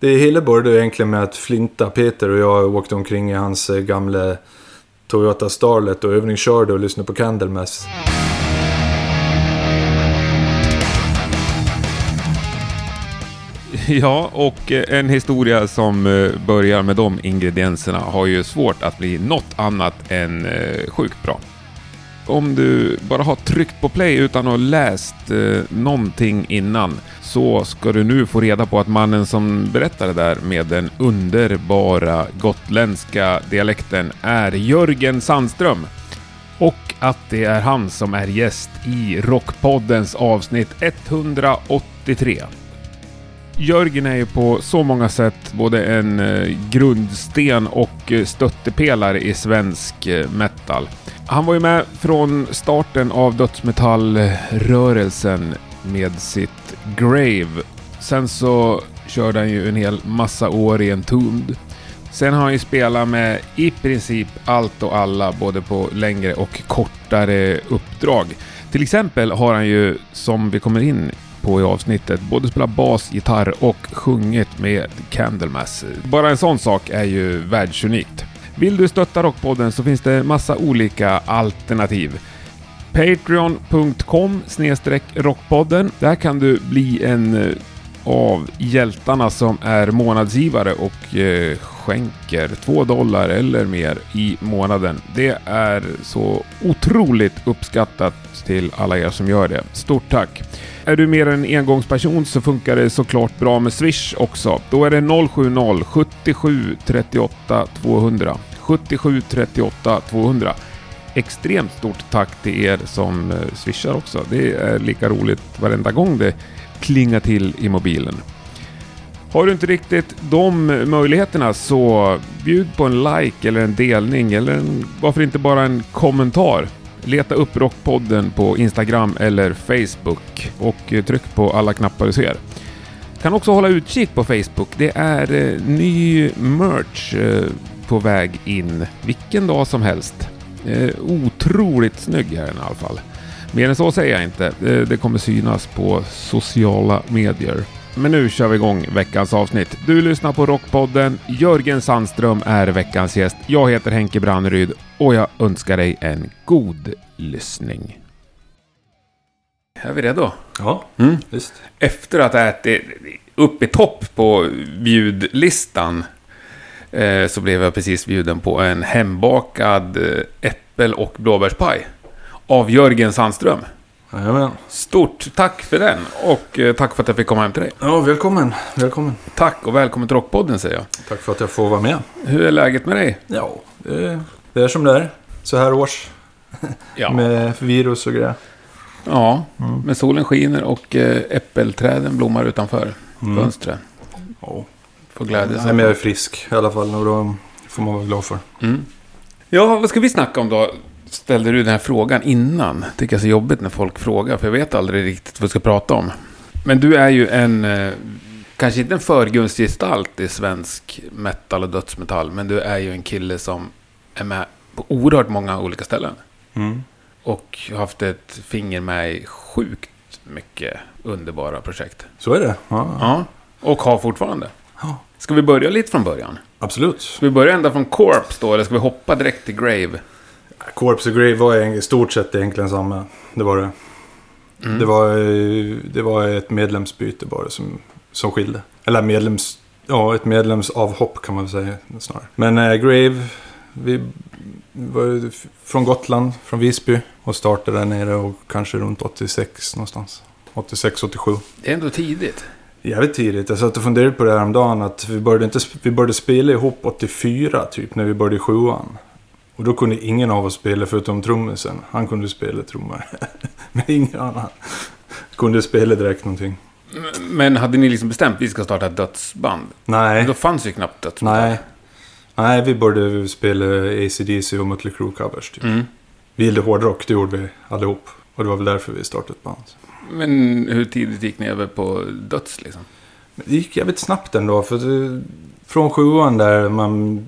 Det hela började egentligen med att Flinta, Peter och jag åkte omkring i hans eh, gamla Toyota Starlet och övningskörde och lyssnade på Candlemass. Ja, och eh, en historia som eh, börjar med de ingredienserna har ju svårt att bli något annat än sjukt bra. Om du bara har tryckt på play utan att ha läst eh, någonting innan så ska du nu få reda på att mannen som berättade där med den underbara gotländska dialekten är Jörgen Sandström. Och att det är han som är gäst i Rockpoddens avsnitt 183. Jörgen är ju på så många sätt både en eh, grundsten och eh, stöttepelare i svensk metal. Han var ju med från starten av dödsmetallrörelsen med sitt Grave. Sen så körde han ju en hel massa år i Entombed. Sen har han ju spelat med i princip allt och alla, både på längre och kortare uppdrag. Till exempel har han ju, som vi kommer in på i avsnittet. Både spelat bas, gitarr och sjungit med Candlemass. Bara en sån sak är ju världsunikt. Vill du stötta Rockpodden så finns det massa olika alternativ. Patreon.com rockpodden. Där kan du bli en eh, av hjältarna som är månadsgivare och eh, skänker 2 dollar eller mer i månaden. Det är så otroligt uppskattat till alla er som gör det. Stort tack! Är du mer en engångsperson så funkar det såklart bra med Swish också. Då är det 070 77 38 200. 77 38 200. Extremt stort tack till er som eh, swishar också. Det är lika roligt varenda gång det klingar till i mobilen. Har du inte riktigt de möjligheterna så bjud på en like eller en delning eller en, varför inte bara en kommentar. Leta upp Rockpodden på Instagram eller Facebook och eh, tryck på alla knappar du ser. Kan också hålla utkik på Facebook. Det är eh, ny merch på väg in vilken dag som helst. Otroligt snygg är den i alla fall. Mer än så säger jag inte. Det kommer synas på sociala medier. Men nu kör vi igång veckans avsnitt. Du lyssnar på Rockpodden. Jörgen Sandström är veckans gäst. Jag heter Henke Branneryd och jag önskar dig en god lyssning. Är vi redo? Ja, mm. visst. Efter att ha ätit upp i topp på bjudlistan eh, så blev jag precis bjuden på en hembakad eh, äppel och blåbärspaj av Jörgen Sandström. Jajamän. Stort tack för den och eh, tack för att jag fick komma hem till dig. Ja, välkommen. Välkommen. Tack och välkommen till Rockpodden säger jag. Tack för att jag får vara med. Hur är läget med dig? Ja, det är, det är som det är. Så här års. Ja. med virus och grejer. Ja, mm. men solen skiner och äppelträden blommar utanför mm. fönstret. Ja. Får glädja sig. jag är frisk i alla fall och då får man vara glad för. Mm. Ja, vad ska vi snacka om då? ställde du den här frågan innan. Tycker jag är så jobbigt när folk frågar, för jag vet aldrig riktigt vad vi ska prata om. Men du är ju en, eh, kanske inte en förgrundsgestalt i svensk metal och dödsmetall, men du är ju en kille som är med på oerhört många olika ställen. Mm. Och har haft ett finger med i sjukt mycket underbara projekt. Så är det. Ja. ja och har fortfarande. Ja. Ska vi börja lite från början? Absolut. Ska vi börja ända från Corpse då, eller ska vi hoppa direkt till Grave? Corpse och Grave var i stort sett egentligen samma. Det var det. Mm. Det, var, det var ett medlemsbyte bara som, som skilde. Eller medlems... Ja, ett medlemsavhopp kan man väl säga snarare. Men äh, Grave, vi var från Gotland, från Visby. Och startade där nere och kanske runt 86 någonstans. 86, 87. Det är ändå tidigt. Jävligt tidigt. Jag satt och funderade på det här om dagen att vi började, inte, vi började spela ihop 84 typ, när vi började i sjuan. Och då kunde ingen av oss spela förutom trummisen. Han kunde spela trummor. Men ingen annan kunde spela direkt någonting. Men hade ni liksom bestämt att vi ska starta ett dödsband? Nej. Då fanns ju knappt dödsband. Nej. Nej, vi började spela ACDC och Mötley Crüe covers. Typ. Mm. Vi gillade hårdrock, det gjorde vi allihop. Och det var väl därför vi startade ett band. Men hur tidigt gick ni över på döds liksom? Det gick jävligt snabbt ändå. För från sjuan där man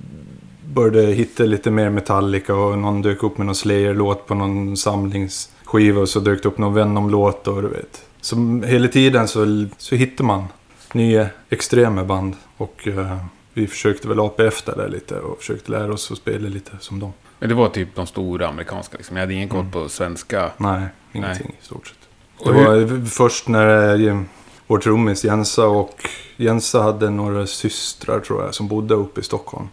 började hitta lite mer Metallica och någon dök upp med någon Slayer-låt på någon samlingsskiva och så dök det upp någon Venom-låt och du vet. Så hela tiden så, så hittar man nya extrema band. Och eh, vi försökte väl apa efter det lite och försökte lära oss att spela lite som dem. Men det var typ de stora amerikanska liksom. Jag hade ingen koll Mm. på svenska. Nej, ingenting i stort sett. Det var först när eh, vår trummis Jensa och Jensa hade några systrar tror jag som bodde uppe i Stockholm.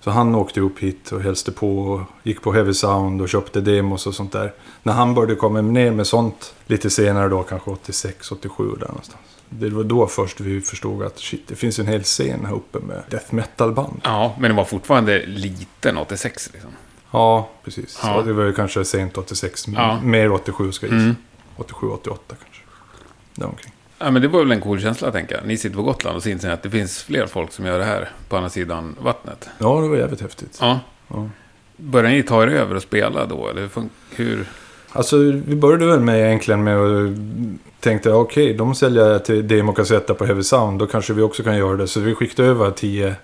Så han åkte upp hit och hälsade på och gick på Heavy Sound och köpte demos och sånt där. När han började komma ner med sånt lite senare då, kanske 86, 87 där någonstans. Det var då först vi förstod att shit, det finns en hel scen här uppe med death metal-band. Ja, men det var fortfarande liten 86 liksom. Ja, precis. Ja. Så det var ju kanske sent 86, men Ja. mer 87 ska jag gissa. Mm. 87, 88 kanske. Däromkring. Ja, men det var väl en cool känsla, tänker jag. Ni sitter på Gotland och så inser att det finns fler folk som gör det här på andra sidan vattnet. Ja, det var jävligt häftigt. Ja. Ja. Började ni ta er över och spela då? Eller hur? Alltså, vi började väl med egentligen med att tänkte okej, de säljer till demokassetter på Heavy Sound, då kanske vi också kan göra det. Så vi skickade över tio,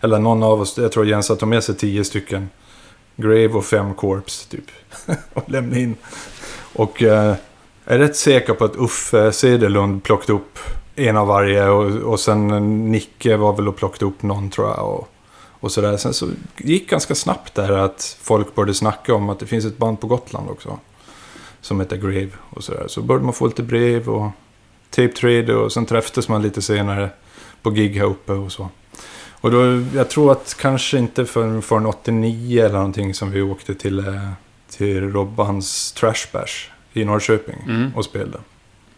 eller någon av oss, jag tror Jens tog med sig tio stycken Grave och fem Corps typ. och lämnade in. Och eh, jag är rätt säker på att Uffe Cederlund plockade upp en av varje och, och sen Nicke var väl och plockade upp någon tror jag. Och, och sådär. Sen så gick ganska snabbt där att folk började snacka om att det finns ett band på Gotland också. Som heter Grave och sådär. Så började man få lite brev och tape trade och sen träffades man lite senare på gig här uppe och så. Och då, jag tror att kanske inte förrän, förrän 89 eller någonting som vi åkte till, eh, till Robbans Trash Bash i Norrköping Mm. och spelade.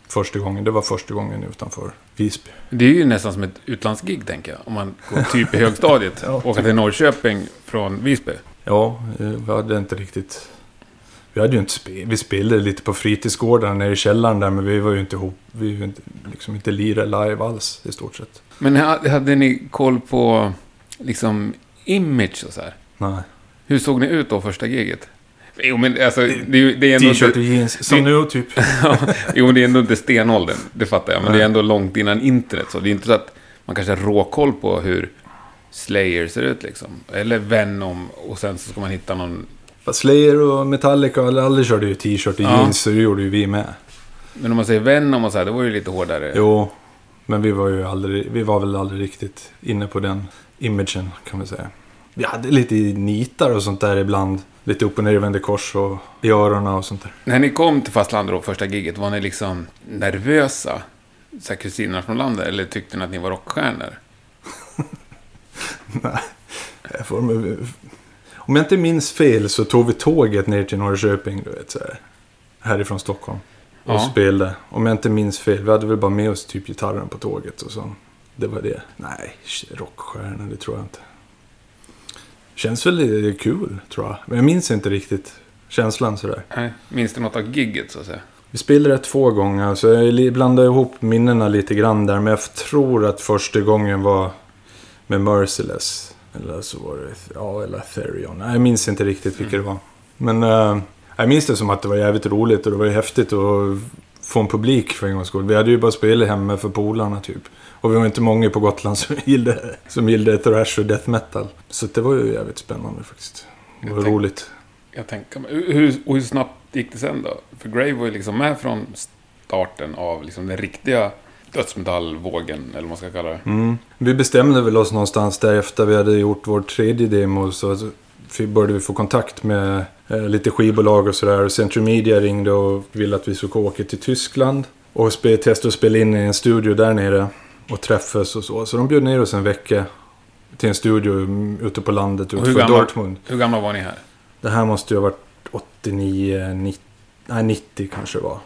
Första gången, det var första gången utanför Visby. Det är ju nästan som ett utlandsgig, tänker jag. Om man går typ i högstadiet. Ja. Åka till Norrköping från Visby. Ja, eh, vi hade inte riktigt... Vi hade ju inte spe, Vi spelade lite på fritidsgården nere i källaren där, men vi var ju inte ihop. Vi var ju inte, liksom inte lira live alls i stort sett. Men ha- hade ni koll på liksom image och så här? Nej. Hur såg ni ut då första giget? Jo, men alltså, det det är ändå T-shirt och jeans. Som nu typ. jo, men det är ändå inte stenåldern. Det fattar jag. Men Nej. det är ändå långt innan internet. Så det är inte så att man kanske har råkoll på hur Slayer ser ut liksom. Eller Venom. Och sen så ska man hitta någon... Fast Slayer och Metallica, alla, körde ju t-shirt och Ja. jeans, så det gjorde ju vi med. Men om man säger Venom och så här, det var ju lite hårdare. Jo, men vi var ju aldrig, vi var väl aldrig riktigt inne på den imagen kan man säga. Vi hade lite nitar och sånt där ibland. Lite upp och nervända kors och i öronen och sånt där. När ni kom till fastlandet då, första giget, var ni liksom nervösa? Så här kusinerna från landet? Eller tyckte ni att ni var rockstjärnor? Jag får med, om jag inte minns fel så tog vi tåget ner till Norrköping, du vet så här. Härifrån Stockholm. Och Ja. spelade. Om jag inte minns fel, vi hade väl bara med oss typ gitarren på tåget och så. Det var det. Nej, rockstjärna, det tror jag inte. Känns väl kul, tror jag. Men jag minns inte riktigt känslan sådär. Nej, minns du något av gigget så att säga? Vi spelade det två gånger, så jag li- blandar ihop minnena lite grann där. Men jag tror att första gången var med Merciless. Eller så var det, ja, eller Therion. Jag minns inte riktigt vilket det var. Men eh, jag minns det som att det var jävligt roligt och det var ju häftigt att få en publik för en gångs skull. Vi hade ju bara spelat hemma för polarna typ. Och vi var inte många på Gotland som gillade, som gillade thrash och death metal. Så det var ju jävligt spännande faktiskt. Det var Jag tänk- roligt. Jag tänker mig. Hur, och hur snabbt gick det sen då? För Grave var ju liksom med från starten av liksom den riktiga dödsmetallvågen, eller vad man ska kalla det. Mm. Vi bestämde väl oss någonstans därefter vi hade gjort vår tredje demo. Så började vi få kontakt med lite skivbolag och sådär. Central Media ringde och ville att vi skulle åka till Tyskland. Och spe, testa att spela in i en studio där nere. Och träffas och så. Så de bjöd ner oss en vecka. Till en studio mm, ute på landet hur utanför gammal- Dortmund. Hur gamla var ni här? Det här måste ju ha varit 89, 90, nej 90 kanske det var.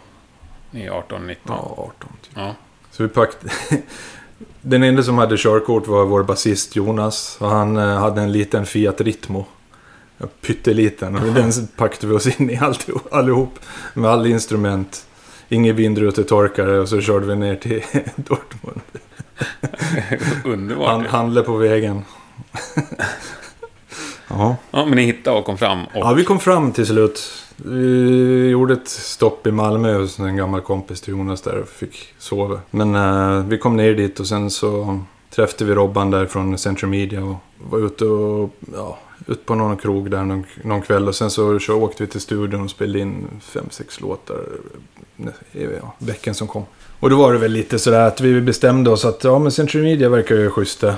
Ni är 18, 19? Ja, 18 typ. Ja. Så vi packade... Den enda som hade körkort var vår basist Jonas. Och han eh, hade en liten Fiat Ritmo. Pytteliten. Och den packade vi oss in i allihop. Med alla instrument. Ingen vindrutetorkare och så körde vi ner till Dortmund. Underbart. Han, handlade på vägen. ja. Ja, men ni hittade och kom fram. Och, ja, vi kom fram till slut. Vi gjorde ett stopp i Malmö hos en gammal kompis till Jonas där och fick sova. Men eh, vi kom ner dit och sen så träffade vi Robban där från Central Media och var ute och ja, ut på någon krog där någon, någon kväll och sen så, så åkte vi till studion och spelade in fem, sex låtar i ja, veckan som kom. Och då var det väl lite sådär att vi bestämde oss att ja men Century Media verkar ju schyssta.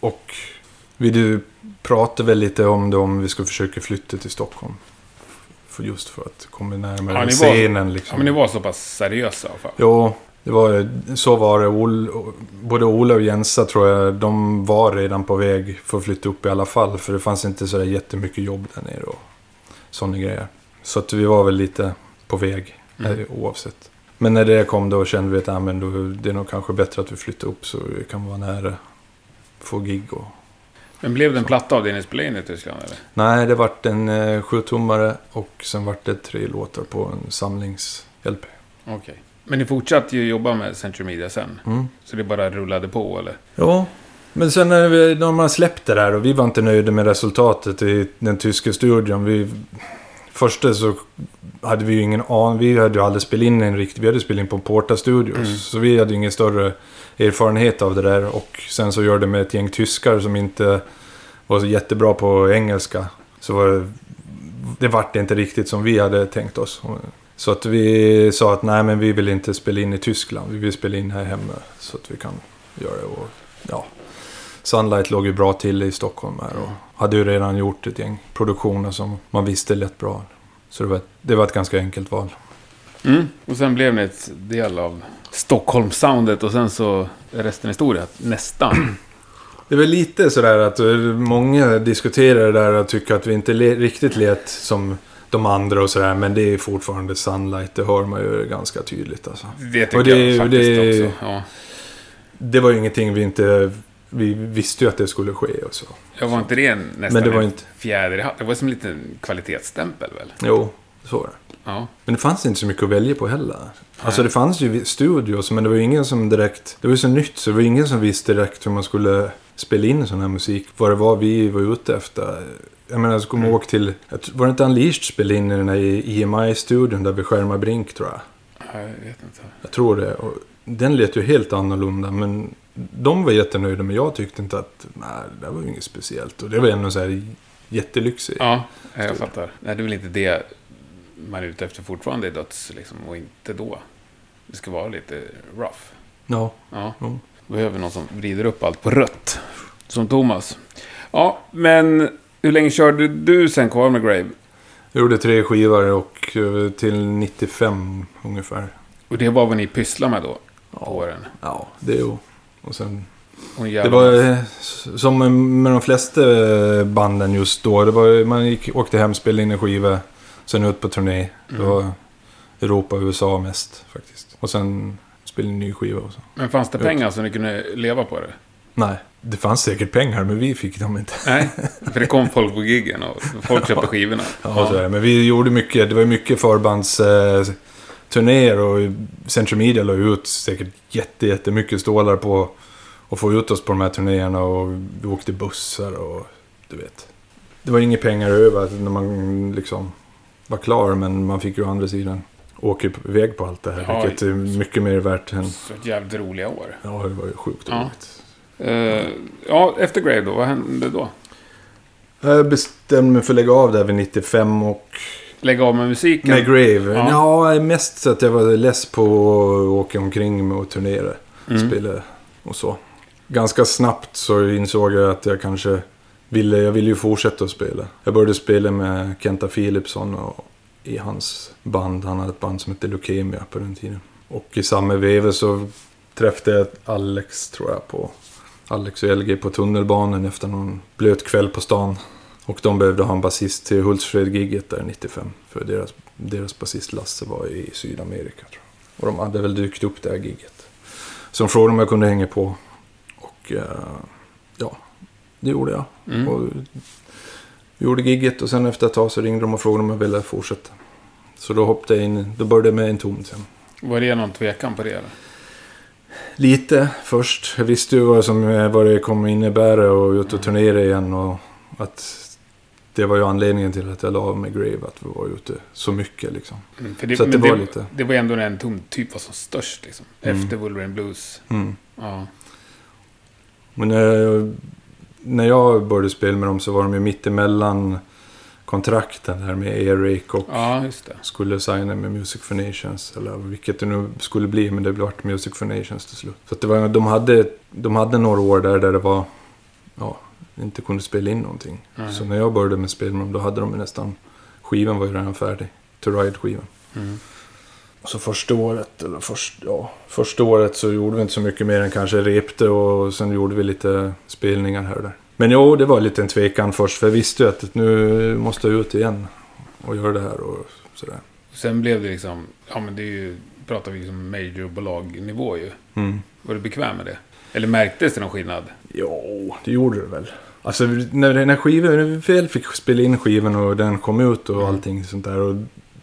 Och vi pratade väl lite om det om vi skulle försöka flytta till Stockholm. För just för att komma närmare Ja, ni var- scenen liksom. Ja, men ni var så pass seriösa i alla fall. Jo, det var, så var det. Ol, både Ola och Jensa tror jag, de var redan på väg för att flytta upp i alla fall. För det fanns inte så där jättemycket jobb där nere och sådana grejer. Så att vi var väl lite på väg Mm. eh, oavsett. Men när det kom då kände vi att ah, men då, det är nog kanske bättre att vi flyttar upp så vi kan vara nära. Få gig och... Men blev det en platta av det ni spelade in i Tyskland eller? Nej, det vart en eh, sjutummare och sen vart det tre låtar på en samlings-LP. Okej. Men ni fortsatte ju jobba med Century Media sen? Mm. Så det bara rullade på eller? Ja, men sen när, vi, när man släppte det här och vi var inte nöjda med resultatet i den tyska studion. Vi, först så hade vi ju ingen aning. Vi hade ju aldrig spelat in en riktig... Vi hade spelat in på Porta Studios. Mm. Så vi hade ju ingen större erfarenhet av det där. Och sen så gör det med ett gäng tyskar som inte var så jättebra på engelska. Så var det, det vart inte riktigt som vi hade tänkt oss. Så att vi sa att nej men vi vill inte spela in i Tyskland. Vi vill spela in här hemma. Så att vi kan göra det. Och, ja. Sunlight låg ju bra till i Stockholm här. Och hade ju redan gjort ett gäng produktioner som man visste lät bra. Så det var, ett- det var ett ganska enkelt val. Mm. Och sen blev ni ett del av Stockholm-soundet och sen så är resten historia. Nästan. Det väl lite sådär att eh, många diskuterar det där och tycker att vi inte le- riktigt lät som de andra och sådär. Men det är fortfarande Sunlight. Det hör man ju ganska tydligt alltså. Det tycker Och det- jag faktiskt det- också. Ja. Det var ju ingenting vi inte... Vi visste ju att det skulle ske och så. Jag var inte det nästan Men det var en inte... fjäder i? Det var som en liten kvalitetsstämpel väl? Jo, så var det. Ja. Men det fanns inte så mycket att välja på heller. Alltså Nej. det fanns ju studios men det var ju ingen som direkt... Det var ju så nytt så det var ingen som visste direkt hur man skulle spela in sån här musik. Vad det var vi var ute efter. Jag menar, jag skulle Mm. åka till... Var det inte Unleashed spelade in i den här EMI-studion där vid Skärmar Brink tror jag? Jag vet inte. Jag tror det. Och den lät ju helt annorlunda men de var jättenöjda men jag tyckte inte att... Nej, det var ju inget speciellt. Och det var ändå så här jättelyxigt. Ja, jag fattar. Nej, det är väl inte det man är ute efter fortfarande i döds, liksom, och inte då. Det ska vara lite rough. Ja. Ja. Mm. Behöver någon som vrider upp allt på rött. Som Thomas. Ja, men hur länge körde du sen kvar med Grave? Jag gjorde tre skivor och eh, till 95 ungefär. Och det var vad ni pysslade med då? Ja. På åren? Ja, det är ju. Och sen, Och det var som med de flesta eh, banden just då. Det var, man gick, åkte hem, spelade in en skiva, sen ut på turné. Det Mm. var Europa och USA mest faktiskt. Och sen spelade in en ny skiva och så. Men fanns det pengar så ni kunde leva på det? Nej, det fanns säkert pengar men vi fick dem inte. Nej, för det kom folk på giggen och folk köpte skivorna. Ja, så är det. Men vi gjorde mycket, det var mycket förbands... Eh, och Central Media la ut säkert jätte, jättemycket stålar på att få ut oss på de här turnéerna och vi åkte bussar och du vet. Det var inga pengar över när man liksom var klar men man fick ju å andra sidan åka iväg på allt det här Ja, vilket är mycket mer värt än... Så jävligt roliga år. Ja, det var ju sjukt Ja. roligt. Eh, ja, efter Grave då, vad hände då? Jag bestämde mig för att lägga av där vid 95 och Lägga av med musiken? Med Grave? Ja. Ja, mest så att jag var less på att åka omkring och turnera. Mm. Spela och så. Ganska snabbt så insåg jag att jag kanske ville, jag ville ju fortsätta att spela. Jag började spela med Kenta Philipsson och i hans band. Han hade ett band som hette Leukemia på den tiden. Och i samma veva så träffade jag Alex, tror jag, på Alex och LG på tunnelbanan efter någon blöt kväll på stan. Och de behövde ha en basist till Hultsfred-gigget där 95. För deras, deras basist Lasse var i Sydamerika tror jag. Och de hade väl dykt upp det här gigget. Så de frågade om jag kunde hänga på. Och eh, ja, det gjorde jag. Mm. Och gjorde gigget och sen efter ett tag så ringde de och frågade om jag ville fortsätta. Så då hoppade jag in, då började jag med en ton sen. Var det någon tvekan på det? Eller? Lite först. Jag visste ju vad, som, eh, vad det kommer innebära och ut och turnera igen. Och att det var ju anledningen till att jag la av med Grave. Att vi var ute så mycket liksom. Mm, det, Så det var lite- Det var ändå när en tom typ var som störst liksom. Mm. Efter Wolverine Blues. Mm. Ja. Men jag när jag började spela med dem så var de ju mitt emellan kontrakten här med Eric och Ja, skulle signa med Music for Nations. Eller vilket det nu skulle bli, men det blev Music for Nations till slut. Så det var, de, hade, de hade några år där, där det var, ja, inte kunde spela in någonting. Nej. Så när jag började med spel med dem, då hade de nästan, skivan var ju redan färdig. To Ride-skivan. Mm. Så första året, eller först, ja, första året så gjorde vi inte så mycket mer än kanske repte och sen gjorde vi lite spelningar här och där. Men jo, det var lite en tvekan först, för jag visste ju att nu måste jag ut igen och göra det här och sådär. Sen blev det liksom, ja men det är ju, pratar vi liksom majorbolagnivå ju. Mm. Var du bekväm med det? Eller märktes det någon skillnad? Jo, det gjorde det väl. Alltså när, när skivan, när vi väl fick spela in skivan och den kom ut och Mm. allting sånt där. Och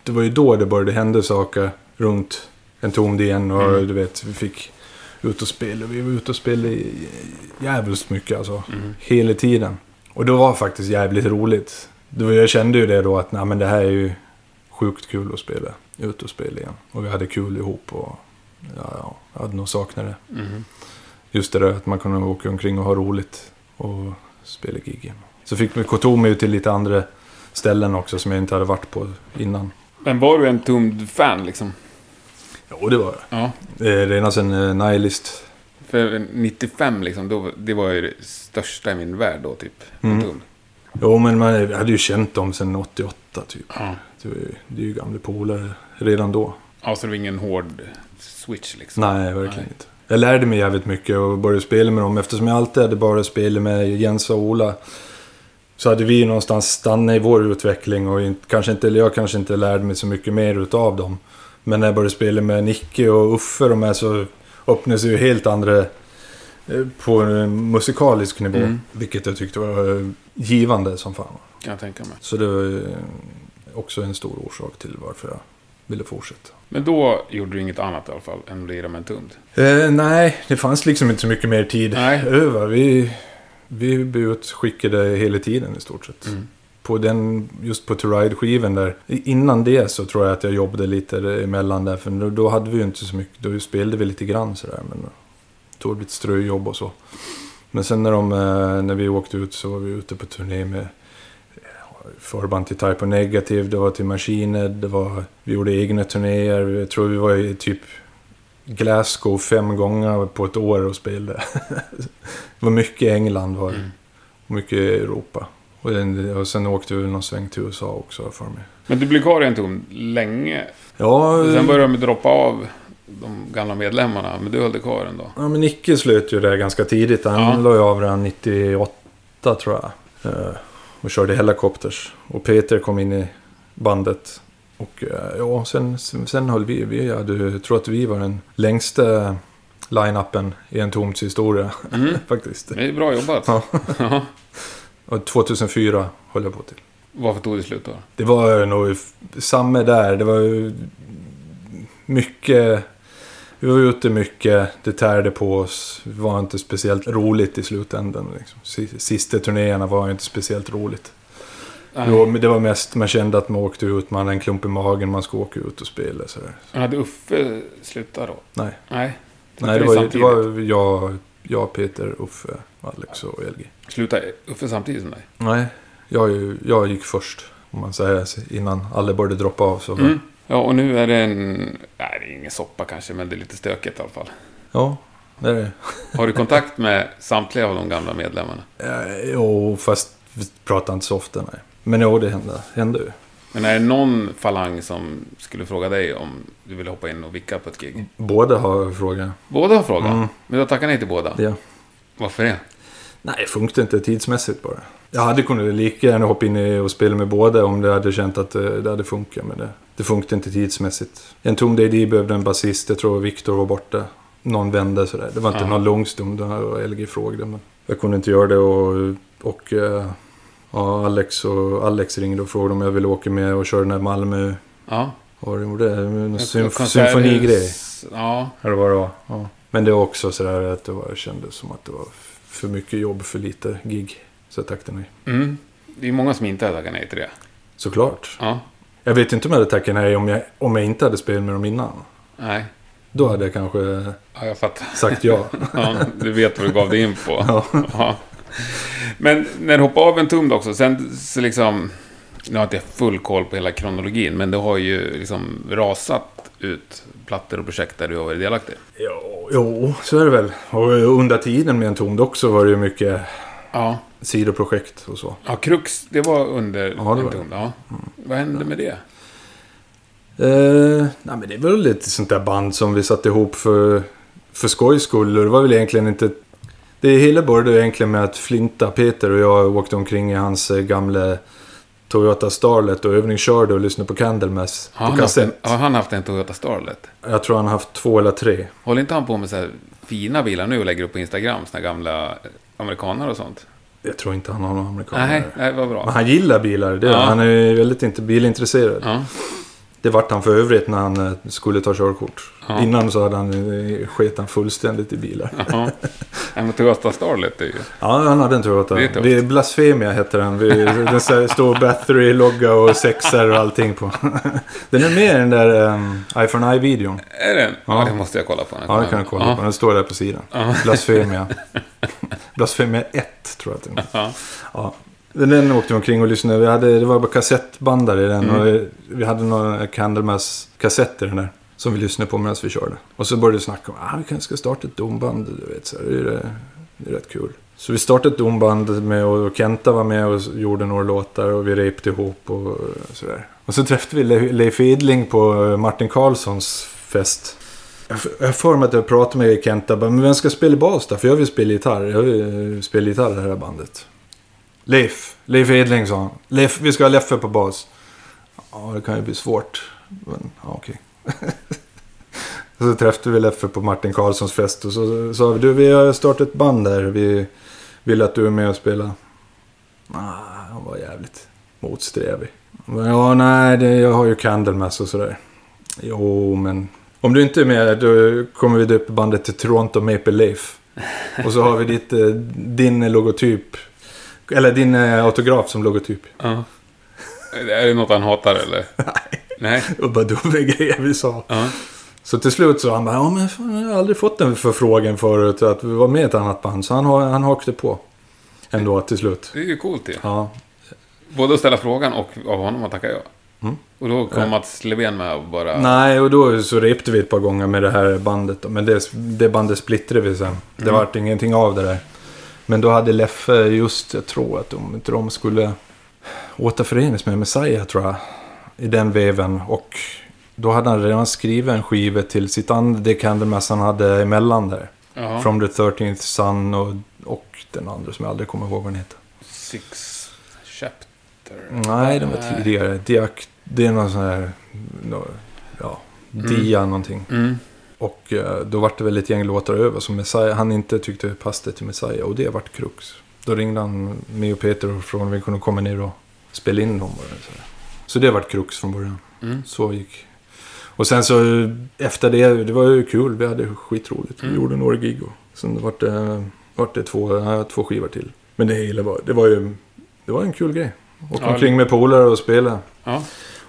det var ju då det började hända saker runt en tom igen och Mm. du vet, vi fick ut och spela. Vi var ute och spelade jävligt mycket alltså. Mm. Hela tiden. Och det var faktiskt jävligt roligt. Var, jag kände ju det då att nej, men det här är ju sjukt kul att spela. Ut och spela igen. Och vi hade kul ihop och ja, ja jag hade nog saknat det. Mm. Just det där att man kunde åka omkring och ha roligt och spela gig. Så fick vi Kotomi ut till lite andra ställen också som jag inte hade varit på innan. Men var du en Tumd-fan liksom? Jo, det var jag. Ja. Eh, Redan sen Nihilist. För 95 liksom, då, det var ju det största i min värld då typ. Mm. Jo, men man hade ju känt dem sen 88 typ. Ja. Det, var ju- det är ju gamla polare redan då. ja, så det var ingen hård switch liksom. Nej, verkligen Nej. inte. Jag lärde mig jävligt mycket och började spela med dem. Eftersom jag alltid hade bara spelat med Jens och Ola. Så hade vi någonstans stannat i vår utveckling och kanske inte, eller jag kanske inte lärde mig så mycket mer utav dem. Men när jag började spela med Nicke och Uffe de här så öppnades ju helt andra eh, på en musikalisk nivå. Mm. Vilket jag tyckte var eh, givande som fan. Kan jag tänka mig. Så det var ju också en stor orsak till varför jag ville fortsätta. Men då gjorde du inget annat i alla fall än att lira med en Tumd. Eh, nej, det fanns liksom inte så mycket mer tid Nej. över. Vi, vi blev utskickade hela tiden i stort sett. Mm. På den, just på To Ride-skivan där. Innan det så tror jag att jag jobbade lite emellan där. För då, då hade vi ju inte så mycket. Då spelade vi lite grann sådär. Men då tog lite ströjobb och så. Men sen när, de, eh, när vi åkte ut så var vi ute på turné med eh, förband till Type of Negative, det var till Maskiner, det var, vi gjorde egna turnéer. Jag tror vi var i typ Glasgow fem gånger på ett år och spelade. det var mycket England var. Mm. mycket Europa. Och, den, och sen åkte vi någon sväng till USA också för mig. Men du blev kvar i en Tumd länge. Ja, Sen började de droppa av de gamla medlemmarna, men du höll dig kvar ändå. ja, men Nicke slöt ju det ganska tidigt. Han Ja. la ju av redan 98 tror jag. Eh, och körde Helicopters. Och Peter kom in i bandet. Och eh, ja, sen, sen, sen höll vi, vi jag tror att vi var den längsta line-upen i en Toms historia. Mm. faktiskt. Det är bra jobbat. Ja. Och 2004 höll jag på till. Varför tog det slut då? Det var nog samma där. Det var mycket... Vi var ute mycket. Det tärde på oss. Det var inte speciellt roligt i slutändan. Liksom. Si- Sista turnéerna var inte speciellt roligt. Jo, det var mest, man kände att man åkte ut, man hade en klump i magen, man skulle åka ut och spela. Sådär. Men hade Uffe slutat då? Nej, Nej. Nej det, var, det var jag, jag, Peter, Uffe, Alex och LG. Slutade Uffe samtidigt som dig? Nej, jag, jag gick först. Om man säger innan alla började droppa av. Så Mm. Ja, och nu är det en... Nej, det är ingen soppa kanske, men det är lite stökigt i alla fall. Ja, det är det. Har du kontakt med samtliga av de gamla medlemmarna? Eh, Jo, fast vi pratar inte så ofta, nej. Men jo, det hände, hände ju. Men är det någon falang som skulle fråga dig om du ville hoppa in och vicka på ett gig? Båda har frågat. Båda har frågat, Mm. men du har tackat nej till båda. Ja. Varför det? Nej, det funkar inte tidsmässigt bara. Jag hade kunnat lika gärna hoppa in och spela med båda om det hade känt att det, det hade funkat. Men det, det funkar inte tidsmässigt. En tom DD behövde en basist. Jag tror Viktor var borta. Någon vände sådär. Det var inte Ja. någon lång stund. LG frågade. Men jag kunde inte göra det och... och eh, ja, Alex, och, Alex ringde och frågade om jag ville åka med och köra den här Malmö... Ja. Var det gjorde? En symf- symfonigrej. Ja. Eller vad det var. Ja. Men det var också sådär att det var, kändes som att det var för mycket jobb för lite gig. Så jag tackade nej. Mm. Det är många som inte har tackat nej till det. Såklart. Ja. Jag vet inte om jag hade tackat nej om jag, om jag inte hade spelat med dem innan. Nej. Då hade jag kanske Ja, jag sagt ja. Ja, du vet vad du gav dig in på. Ja. Ja. Men när du hoppar av en tum då också, sen så liksom... Nu har inte jag full koll på hela kronologin, men det har ju liksom rasat ut plattor och projekt där du har varit delaktig. Jo, jo, så är det väl. Och under tiden med en tom dock så var det ju mycket Ja. sidoprojekt och så. Ja, Krux, det var under Ja, det var en tum. Ja. Vad hände med det? Eh, nej, men det är väl lite sånt där band som vi satte ihop för, för skojs skull. Och det var väl egentligen inte... Det hela började egentligen med att Flinta, Peter och jag åkte omkring i hans eh, gamla Toyota Starlet och övningskörde och lyssnade på Candlemass Har på en, kassett. har han haft en Toyota Starlet? Jag tror han har haft två eller tre. Håller inte han på med så här fina bilar nu och lägger upp på Instagram? Såna gamla amerikaner och sånt? Jag tror inte han har någon amerikanare. Nej, nej, vad Men bra. han gillar bilar. Det, Ja. Han är väldigt inte bilintresserad. Ja. Det vart han för övrigt när han eh, skulle ta körkort. Ja. Innan så hade han, eh, sket han fullständigt i bilar. Nej, men Toyota Starlet är ju... Ja, han hade en Toyota. Det är Det är Blasfemia heter den. Den står Bathory-logga och sexer och allting på. Den är med i den där um, an Eye-videon. Är den? Ja, Ja. det måste jag kolla på. Ja, det kan du kolla ja. på. Den står där på sidan. Ja. Blasfemia. Blasfemia 1 tror jag att den är. Ja. Den- åkte vi omkring och lyssnade. Vi hade, det var bara kassettbandare i den. Mm. Och vi hade några Candlemass-kassetter i den där. Som vi lyssnade på medan vi körde. Och så började vi snacka om att ah, vi kanske ska starta ett domband. Du vet, så här, det, är, det är rätt kul. Så vi startade ett domband med och Kenta var med och gjorde några låtar och vi repte ihop och sådär. Och så träffade vi Le- Leif Edling på Martin Karlssons fest. Jag har för mig att jag pratade med Kenta, men vem ska spela bas då? För jag vill spela gitarr. Jag vill spela gitarr i det här bandet. Leif, Leif Edling sa han. Leif, vi ska ha Leffe på bas. Ja, det kan ju bli svårt. Men, ja, okej. så träffade vi Leffe på Martin Karlssons fest och så sa vi, du vi har startat ett band där. Vi vill att du är med och spelar. Ah, han var jävligt motsträvig. Men, Ja, nej, det, jag har ju Candlemass och sådär. Jo, men om du inte är med då kommer vi döpa bandet till Toronto Maple Leaf. Och så har vi ditt, eh, din logotyp. Eller din eh, autograf som logotyp. Ja. Är det något han hatar eller? Nej. Nej. Och bara dumma grejer vi sa. Ja. Så till slut så han bara, ja men fan, jag har aldrig fått en förfrågan förut att vi var med i ett annat band. Så han, har- han hakade på. Ändå till slut. Det är ju coolt ju. Ja, Både att ställa frågan och av honom att tacka ja. Mm. Och då kom. Mats Levén med och bara... Nej, och då så repte vi ett par gånger med det här bandet. Men det, det bandet splittrade vi sen. Det Mm. vart ingenting av det där. Men då hade Leffe just, jag tror att de, de skulle återförenas med Messiah tror jag. I den veven. Och då hade han redan skrivit en skiva till sitt andra, det Candlemass han hade emellan där. Jaha. From the 13th Sun och, och den andra som jag aldrig kommer ihåg vad den heter. Six Chapter. Nej, den var tidigare. Diak, det är någon sån här, ja, Mm. Dia någonting. Mm. Och eh, då vart det väl ett gäng låtar över som Messiah, han inte tyckte passade till Messiah. Och det vart Krux. Då ringde han mig och Peter och frågade om vi kunde komma ner och spela in dem. Så, det vart Krux från början. Mm. Så gick. Och sen så efter det, det var ju kul. Vi hade skitroligt. Vi Mm. gjorde några gig och sen vart det, vart det två, två skivor till. Men det hela var, det var ju, det var en kul grej. Åka Ja, omkring med polare och spela. Ja.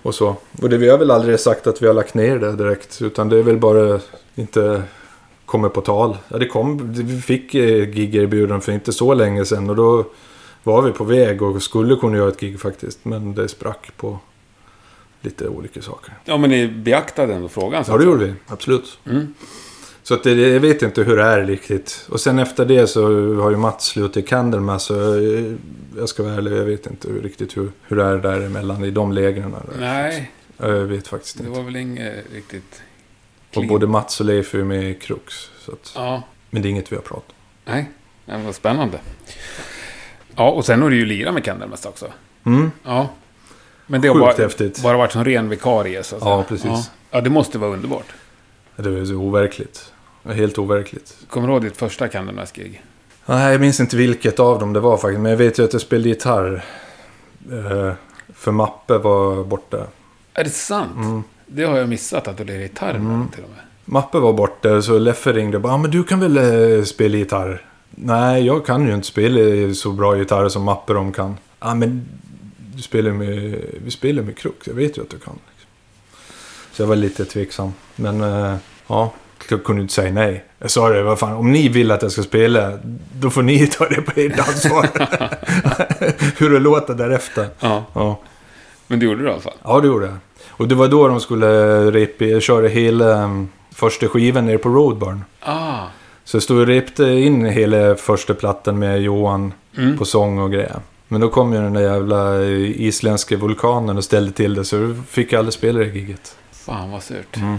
Och så. Och det, vi har väl aldrig sagt att vi har lagt ner det direkt. Utan det är väl bara inte kommer på tal. Ja, det kom, vi fick eh, gigerbjudanden för inte så länge sedan. Och då var vi på väg och skulle kunna göra ett gig faktiskt. Men det sprack på lite olika saker. ja, men ni beaktade ändå frågan. så Ja, det gjorde vi. Absolut. Mm. Så att det, jag vet inte hur det är riktigt. Och sen efter det så har ju Mats slutat i Candlemass. Så jag, jag ska vara ärlig, jag vet inte hur, riktigt hur, hur det är däremellan i de lägren. Nej, Jag vet faktiskt det inte. var väl inget riktigt... Och clean. både Mats och Leif är ju med i Krux. Så att, Ja, Men det är inget vi har pratat om. nej. Det var spännande. Ja, och sen har du ju lirat med Candlemass också. Mm. Ja. Men det har Sjukt bara, häftigt. bara varit som ren vikarie, så att Ja, säga. precis. Ja. ja, det måste vara underbart. Det är så overkligt. Helt overkligt. Kommer du ihåg ditt första Candlemass-gig? Nej, jag minns inte vilket av dem det var faktiskt. Men jag vet ju att jag spelade gitarr. Eh, för Mappe var borta. Är det sant? Mm. Det har jag missat, att du lirade gitarr med Mm. till och med. Mappe var borta så Leffe ringde och bara ah, men du kan väl eh, spela gitarr? Nej, jag kan ju inte spela så bra gitarr som Mappe de kan. Ja, ah, men du spelar med, vi spelar med Krux. Jag vet ju att du kan. Så jag var lite tveksam. Men eh, ja, jag kunde inte säga nej. Jag sa det, vad fan, om ni vill att jag ska spela, då får ni ta det på ert ansvar. Hur det låter därefter. Ja, Ja. men det gjorde du i alla fall. ja, det gjorde jag. Och det var då de skulle repa, köra hela um, första skivan nere på Roadburn. Ah, Så jag stod och repte in hela första plattan med Johan mm. på sång och grejer. Men då kom ju den där jävla isländska vulkanen och ställde till det så fick jag aldrig spela det giget. fan vad surt. Mm.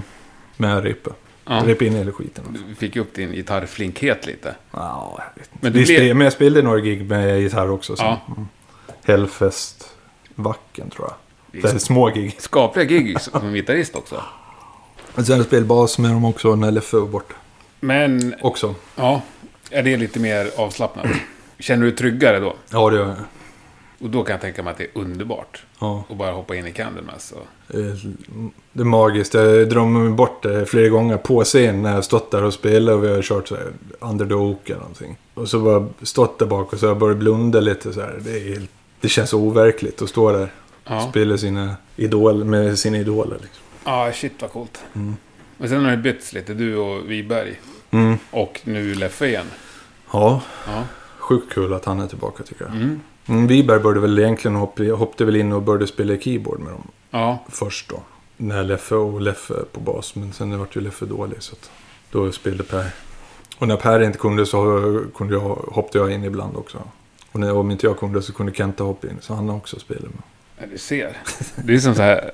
Med repa. Ja. Repa in hela skiten. Du fick upp din gitarrflinkhet lite. Ja, jag vet inte. Men Vi du blev- men jag spelade några gig med gitarr också. Så. Ja. Mm. Hellfest, Vacken tror jag. Det är små gig. skapliga gig som gitarrist också. Och sen spelade bas med dem också när LFO var borta. Men, Också. ja, är det lite mer avslappnat? Känner du dig tryggare då? Ja, det gör jag. Och då kan jag tänka mig att det är underbart. Ja. att bara hoppa in i Candlemass. Och... Eh, Det är magiskt. Jag drömmer mig bort det flera gånger på scen när jag stått där och spelat och vi har kört så här Under the Oak eller någonting. Och så bara stått där bak och så har jag börjat blunda lite så här. Det, är det känns overkligt att stå där och Ja. spela sina idol, med sina idoler. Liksom. ja, shit vad coolt. Mm. Men sen har det bytts lite, du och Wiberg. Mm. Och nu Leffe igen. Ja, Ja. sjukt kul att han är tillbaka tycker jag. Mm. Mm, Wiberg började väl egentligen hoppa, hoppade väl in och började spela keyboard med dem Ja, först då. När Leffe och Leffe på bas, men sen vart ju Leffe dålig så att då spelade Per. Och när Per inte kunde så kunde jag, hoppade jag in ibland också. Och när, om inte jag kunde så kunde Kenta hoppa in, så han har också spelat med. Ja, du ser. Det är som så här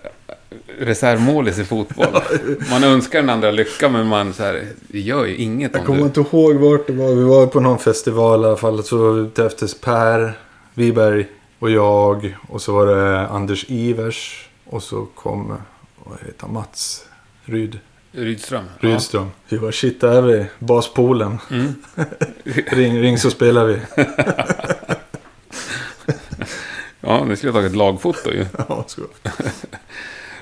reservmålis i fotboll. Man önskar den andra lycka, men man så här, gör ju inget Jag om kommer du... inte ihåg vart det var. Vi var på någon festival i alla fall. Så efter Per, Wiberg och jag. Och så var det Anders Ivers. Och så kom, vad heter han, Mats Ryd, Rydström. Rydström. Vi var shit, där är vi. Baspoolen. Ja. Mm. Ring, ring så spelar vi. ja, ni skulle ha tagit lagfoto ju. Ja, så.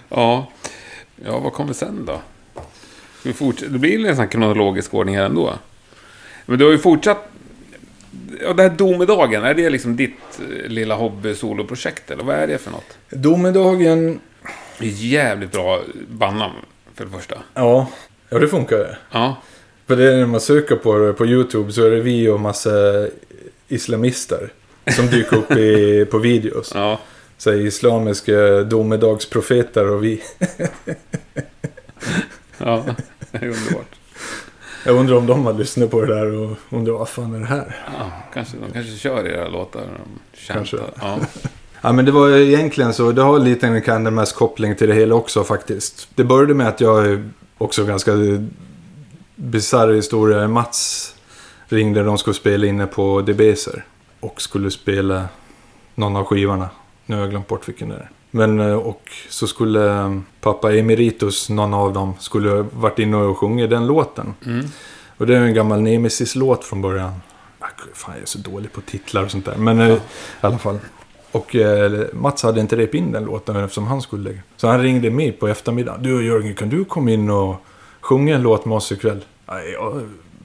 Ja. Ja, vad kommer sen då? Ska vi fortsätta? Det blir en sån kronologisk ordning här ändå. Men du har ju fortsatt... Ja, det här domedagen, är det liksom ditt eh, lilla hobby-soloprojekt eller vad är det för något? Domedagen. Det är jävligt bra bandnamn, för det första. Ja, ja det funkar det. Ja, För det är när man söker på det på YouTube så är det vi och massa islamister. Som dyker upp i, på videos. ja. Så islamiska domedagsprofeter och vi. Ja, det är underbart. Jag undrar om de har lyssnat på det där och undrar vad fan är det här? Ja, kanske, de kanske kör era låtar. De. Kanske. Ja. Ja men det var egentligen så, det har lite en Candlemass koppling till det hela också faktiskt. Det började med att jag också ganska bisarr historia. Mats ringde, de skulle spela inne på Debeser. Och skulle spela någon av skivorna. Nu har jag glömt bort vilken det är. Men eh, och så skulle eh, pappa Emeritus, någon av dem, skulle varit inne och sjungit den låten. Mm. Och det är en gammal Nemesis-låt från början. Ah, Fan, jag är så dålig på titlar och sånt där. Men eh, i alla fall. Och eh, Mats hade inte rep in den låten eftersom han skulle. Så han ringde mig på eftermiddagen. Du Jörgen, kan du komma in och sjunga en låt med oss ikväll? Nej, ja,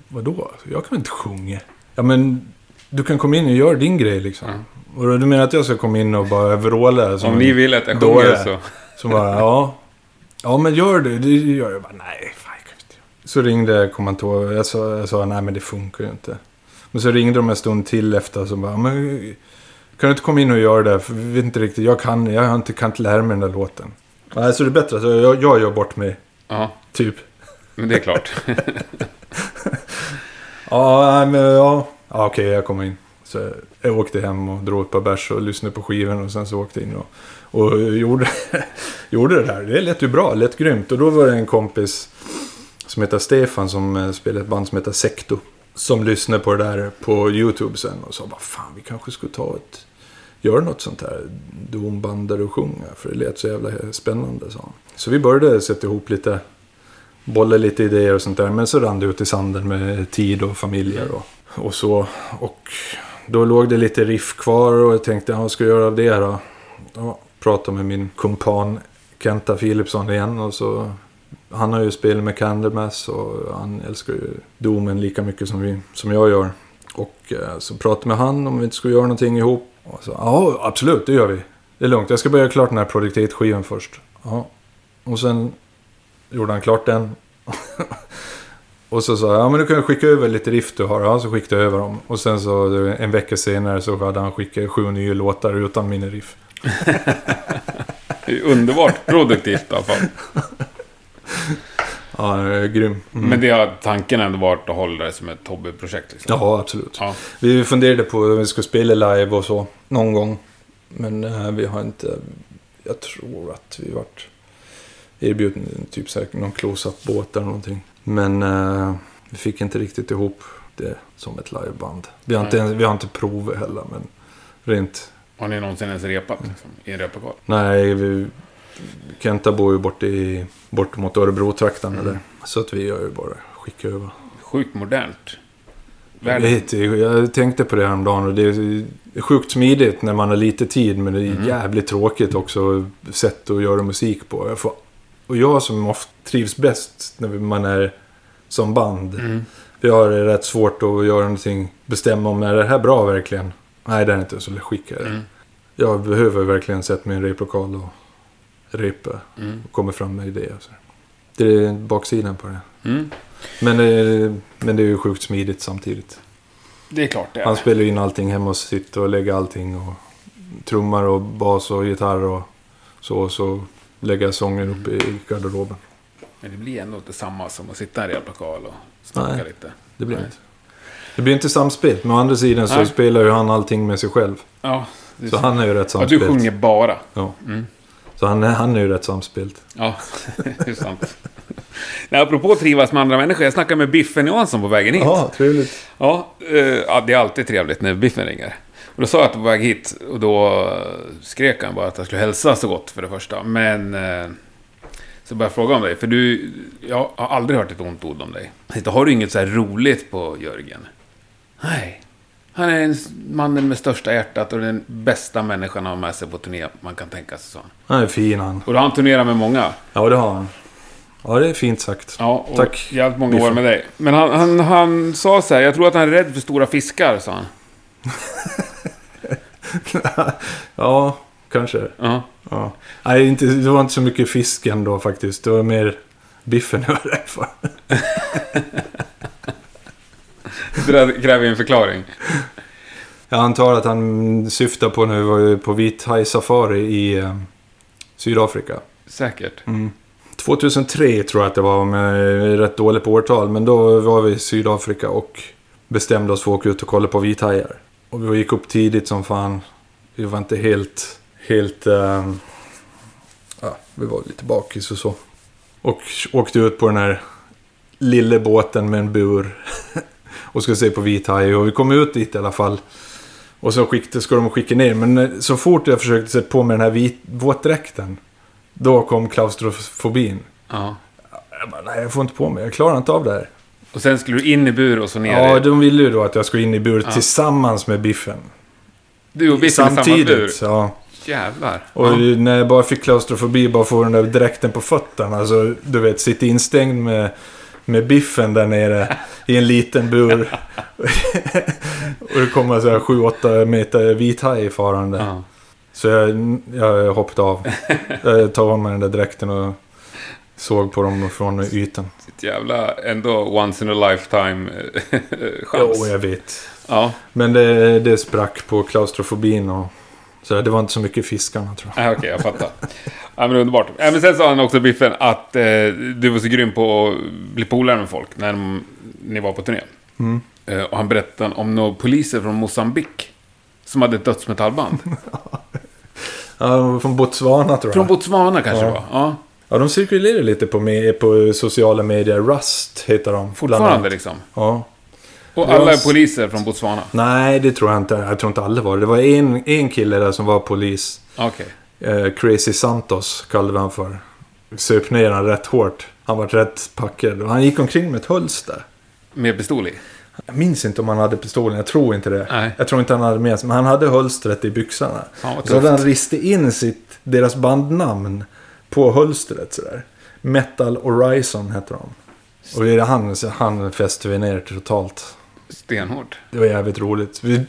vadå? Jag kan inte sjunga. Ja, men du kan komma in och göra din grej liksom. Och du menar att jag ska komma in och bara vråla? som Om ni vill att jag sjunger så... så bara, ja. Ja, men gör det. Det gör jag. bara, nej, fan, jag kan inte göra det." Så ringde kontoret. Jag sa, jag sa, nej men det funkar ju inte. Men så ringde de en stund till efter så bara, men kan du inte komma in och göra det? För vi vet inte riktigt, jag kan, jag har inte kan inte lära mig den där låten. Nej, så det är bättre att jag, jag gör bort mig, Ja, typ. men det är klart. Ja, men ja ja Okej, jag kommer in. Så jag åkte hem och drog ett par bärs och lyssnade på skivorna och sen så åkte jag in och, och gjorde, gjorde det där. Det lät ju bra, det lät grymt. Och då var det en kompis som heter Stefan som eh, spelar ett band som heter Sekto. Som lyssnade på det där på YouTube sen och sa bara fan vi kanske skulle ta ett, göra något sånt här domband där och sjunga. För det lät så jävla spännande sa han. Så vi började sätta ihop lite bolla lite idéer och sånt där. Men så rann det ut i sanden med tid och familjer och, och så. Och då låg det lite riff kvar och jag tänkte, ja, vad ska jag göra av det då? Ja, prata med min kumpan Kenta Philipsson igen och så han har ju spelat med Candlemass och han älskar ju Domen lika mycket som, vi, som jag gör. Och eh, så pratade med han om vi inte skulle göra någonting ihop. Och så, ja, absolut, det gör vi. Det är lugnt, jag ska börja klart den här produktivskivan först. Ja. Och sen gjorde han klart den. Och så sa jag, ja men du kan skicka över lite riff du har. Ja, så skickade jag över dem. Och sen så en vecka senare så hade han skickat sju nya låtar utan mina riff. Det är Underbart produktivt i alla fall. Ja, det är grym. Mm. Men det har tanken ändå varit att hålla det som ett hobbyprojekt. Liksom. Ja, absolut. Ja. Vi funderade på om vi skulle spela live och så någon gång. Men eh, vi har inte... Jag tror att vi vart erbjudna typ så här, någon close-up-båt eller någonting. Men eh, vi fick inte riktigt ihop det som ett liveband. Vi har inte, vi har inte provat heller, men rent... Har ni någonsin ens repat liksom, i en replokal? Nej, vi, Kenta bor ju bort, i, bort mot Örebro-trakten Mm. där. Så att vi gör ju bara skicka över. Sjukt modernt. Vet, jag tänkte på det häromdagen och det är sjukt smidigt när man har lite tid men det är Mm. jävligt tråkigt också sätt att göra musik på. Jag får, och jag som ofta trivs bäst när man är som band. Mm. För jag har det rätt svårt att göra någonting, bestämma om är det här bra verkligen. Nej det är inte så skicka det. Mm. Jag behöver verkligen sätta mig i en replokal och repa Mm. och komma fram med idéer. Det är baksidan på det. Mm. Men, det- men det är ju sjukt smidigt samtidigt. Det är klart det Han är. spelar in allting hemma hos sitt och lägger allting. Och trummar och bas och gitarr och så. Så lägger jag sången upp i garderoben. Men det blir ändå inte samma som att sitta i en replokal och snacka Nej. lite. Det blir Nej. inte. Det blir inte samspelt. Men å andra sidan så Nej. spelar ju han allting med sig själv. Ja, det är Så han är ju rätt Ja, du samspelt. sjunger bara. Ja. Mm. Så han är, han är ju rätt samspelt. Ja, det är sant. Nej, apropå trivas med andra människor. Jag snackade med Biffen Jansson på vägen hit. Ja, trevligt. Ja, eh, ja, det är alltid trevligt när Biffen ringer. Och då sa jag att jag var på väg hit och då skrek han bara att jag skulle hälsa så gott för det första. Men eh, så började jag fråga om dig, för du, jag har aldrig hört ett ont ord om dig. Tänkte, har du inget så här roligt på Jörgen? Nej. Han är en mannen med största hjärtat och den bästa människan att ha med sig på turné man kan tänka sig, sa han. Han är fin han. Och då har han turnerat med många. Ja, det har han. Ja, det är fint sagt. Ja, och Tack, jävligt många år med dig. Men han, han, han sa så här, jag tror att han är rädd för stora fiskar, sa han. Ja, kanske. Ja. Ja. Nej, inte, det var inte så mycket fisk ändå faktiskt. Det var mer biffen jag var rädd för. Det där kräver en förklaring. Jag antar att han syftar på när vi var på vithaj-safari i eh, Sydafrika. Säkert. 2003 tror jag att det var, men jag är rätt dålig på årtal. Men då var vi i Sydafrika och bestämde oss för att åka ut och kolla på vithajar. Och vi gick upp tidigt som fan. Vi var inte helt, helt... ehm, ja, vi var lite bakis och så. Och åkte ut på den här lilla båten med en bur. och skulle se på vithaj. Och vi kom ut dit i alla fall. Och så skickade, ska de skicka ner. Men eh, så fort jag försökte sätta på mig den här vit, våtdräkten. Då kom klaustrofobin. Ja. Jag bara, nej jag får inte på mig. Jag klarar inte av det här. Och sen skulle du in i bur och så ner Ja, i... de ville ju då att jag skulle in i bur Ja. tillsammans med biffen. Du och Biffen i samma bur. Samtidigt. Ja. Jävlar. Och ja. när jag bara fick klaustrofobi, bara få den där dräkten på fötterna. Alltså, du vet, sitta instängd med, med biffen där nere i en liten bur. och det kommer så här 7-8 meter vithaj farande. Ja. Så jag, jag hoppade av. Jag tog av mig den där dräkten och såg på dem från ytan. Ett jävla, ändå once in a lifetime eh, chans. Jo, jag vet. Ja. Men det, det sprack på klaustrofobin och så det var inte så mycket fiskarna tror jag. Nej, Okej, jag fattar. Ja, men underbart. Ja, men sen sa han också, Biffen, att eh, du var så grym på att bli polare med folk när de, ni var på turné. Mm. Eh, och han berättade om några poliser från Mosambik som hade ett dödsmetallband. Ja, från Botswana tror jag. Från Botswana kanske Ja. det var. Ja, ja, de cirkulerar lite på, med, på sociala medier. Rust heter de. fortfarande liksom. Ja. Och alla är poliser från Botswana. Nej, det tror jag inte. Jag tror inte alla var det. Det var en, en kille där som var polis. Okej. Eh, Crazy Santos kallade vi han för. Söp ner han rätt hårt. Han var rätt packad. Och han gick omkring med ett hölster. Med pistol i. Jag minns inte om han hade pistolen. Jag tror inte det. Nej. Jag tror inte han hade med sig. Men han hade hölstret i byxorna. Vad Så hade han ristat in sitt, deras bandnamn på hölstret sådär. Metal Horizon hette de. Och det är han, han fäste vi ner totalt. Stenhårt. Det var jävligt roligt. Vi,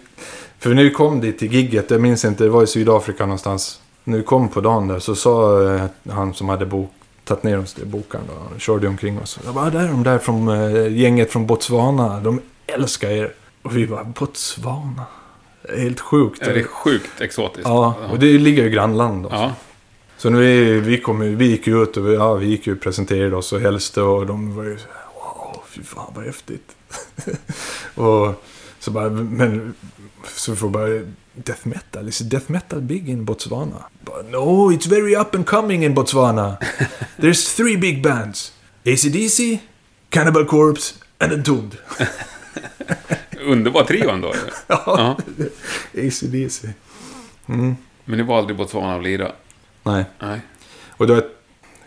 för när vi kom dit till gigget, jag minns inte, det var i Sydafrika någonstans. När vi kom på dagen där så sa eh, han som hade bok, tagit ner oss till bokaren. Han körde omkring oss. Jag bara, där är de där från eh, gänget från Botswana. De älskar er. Och vi bara, Botswana? Är helt sjukt. Är det sjukt exotiskt? Ja, och det ligger ju grannland då. Ja. Så nu vi, kom, vi gick ju ut och vi, ja, vi gick ju och presenterade oss och hälste och de var ju så här, wow, fy fan vad häftigt. och så bara, men så får bara, death metal, is death metal big in Botswana? Bara, no, it's very up and coming in Botswana. There's three big bands. AC/DC, Cannibal Corpse and Entombed. Underbar trio ändå. ja, AC/DC. Mm. Men ni i Botswana och lira? Nej. Nej. Och då,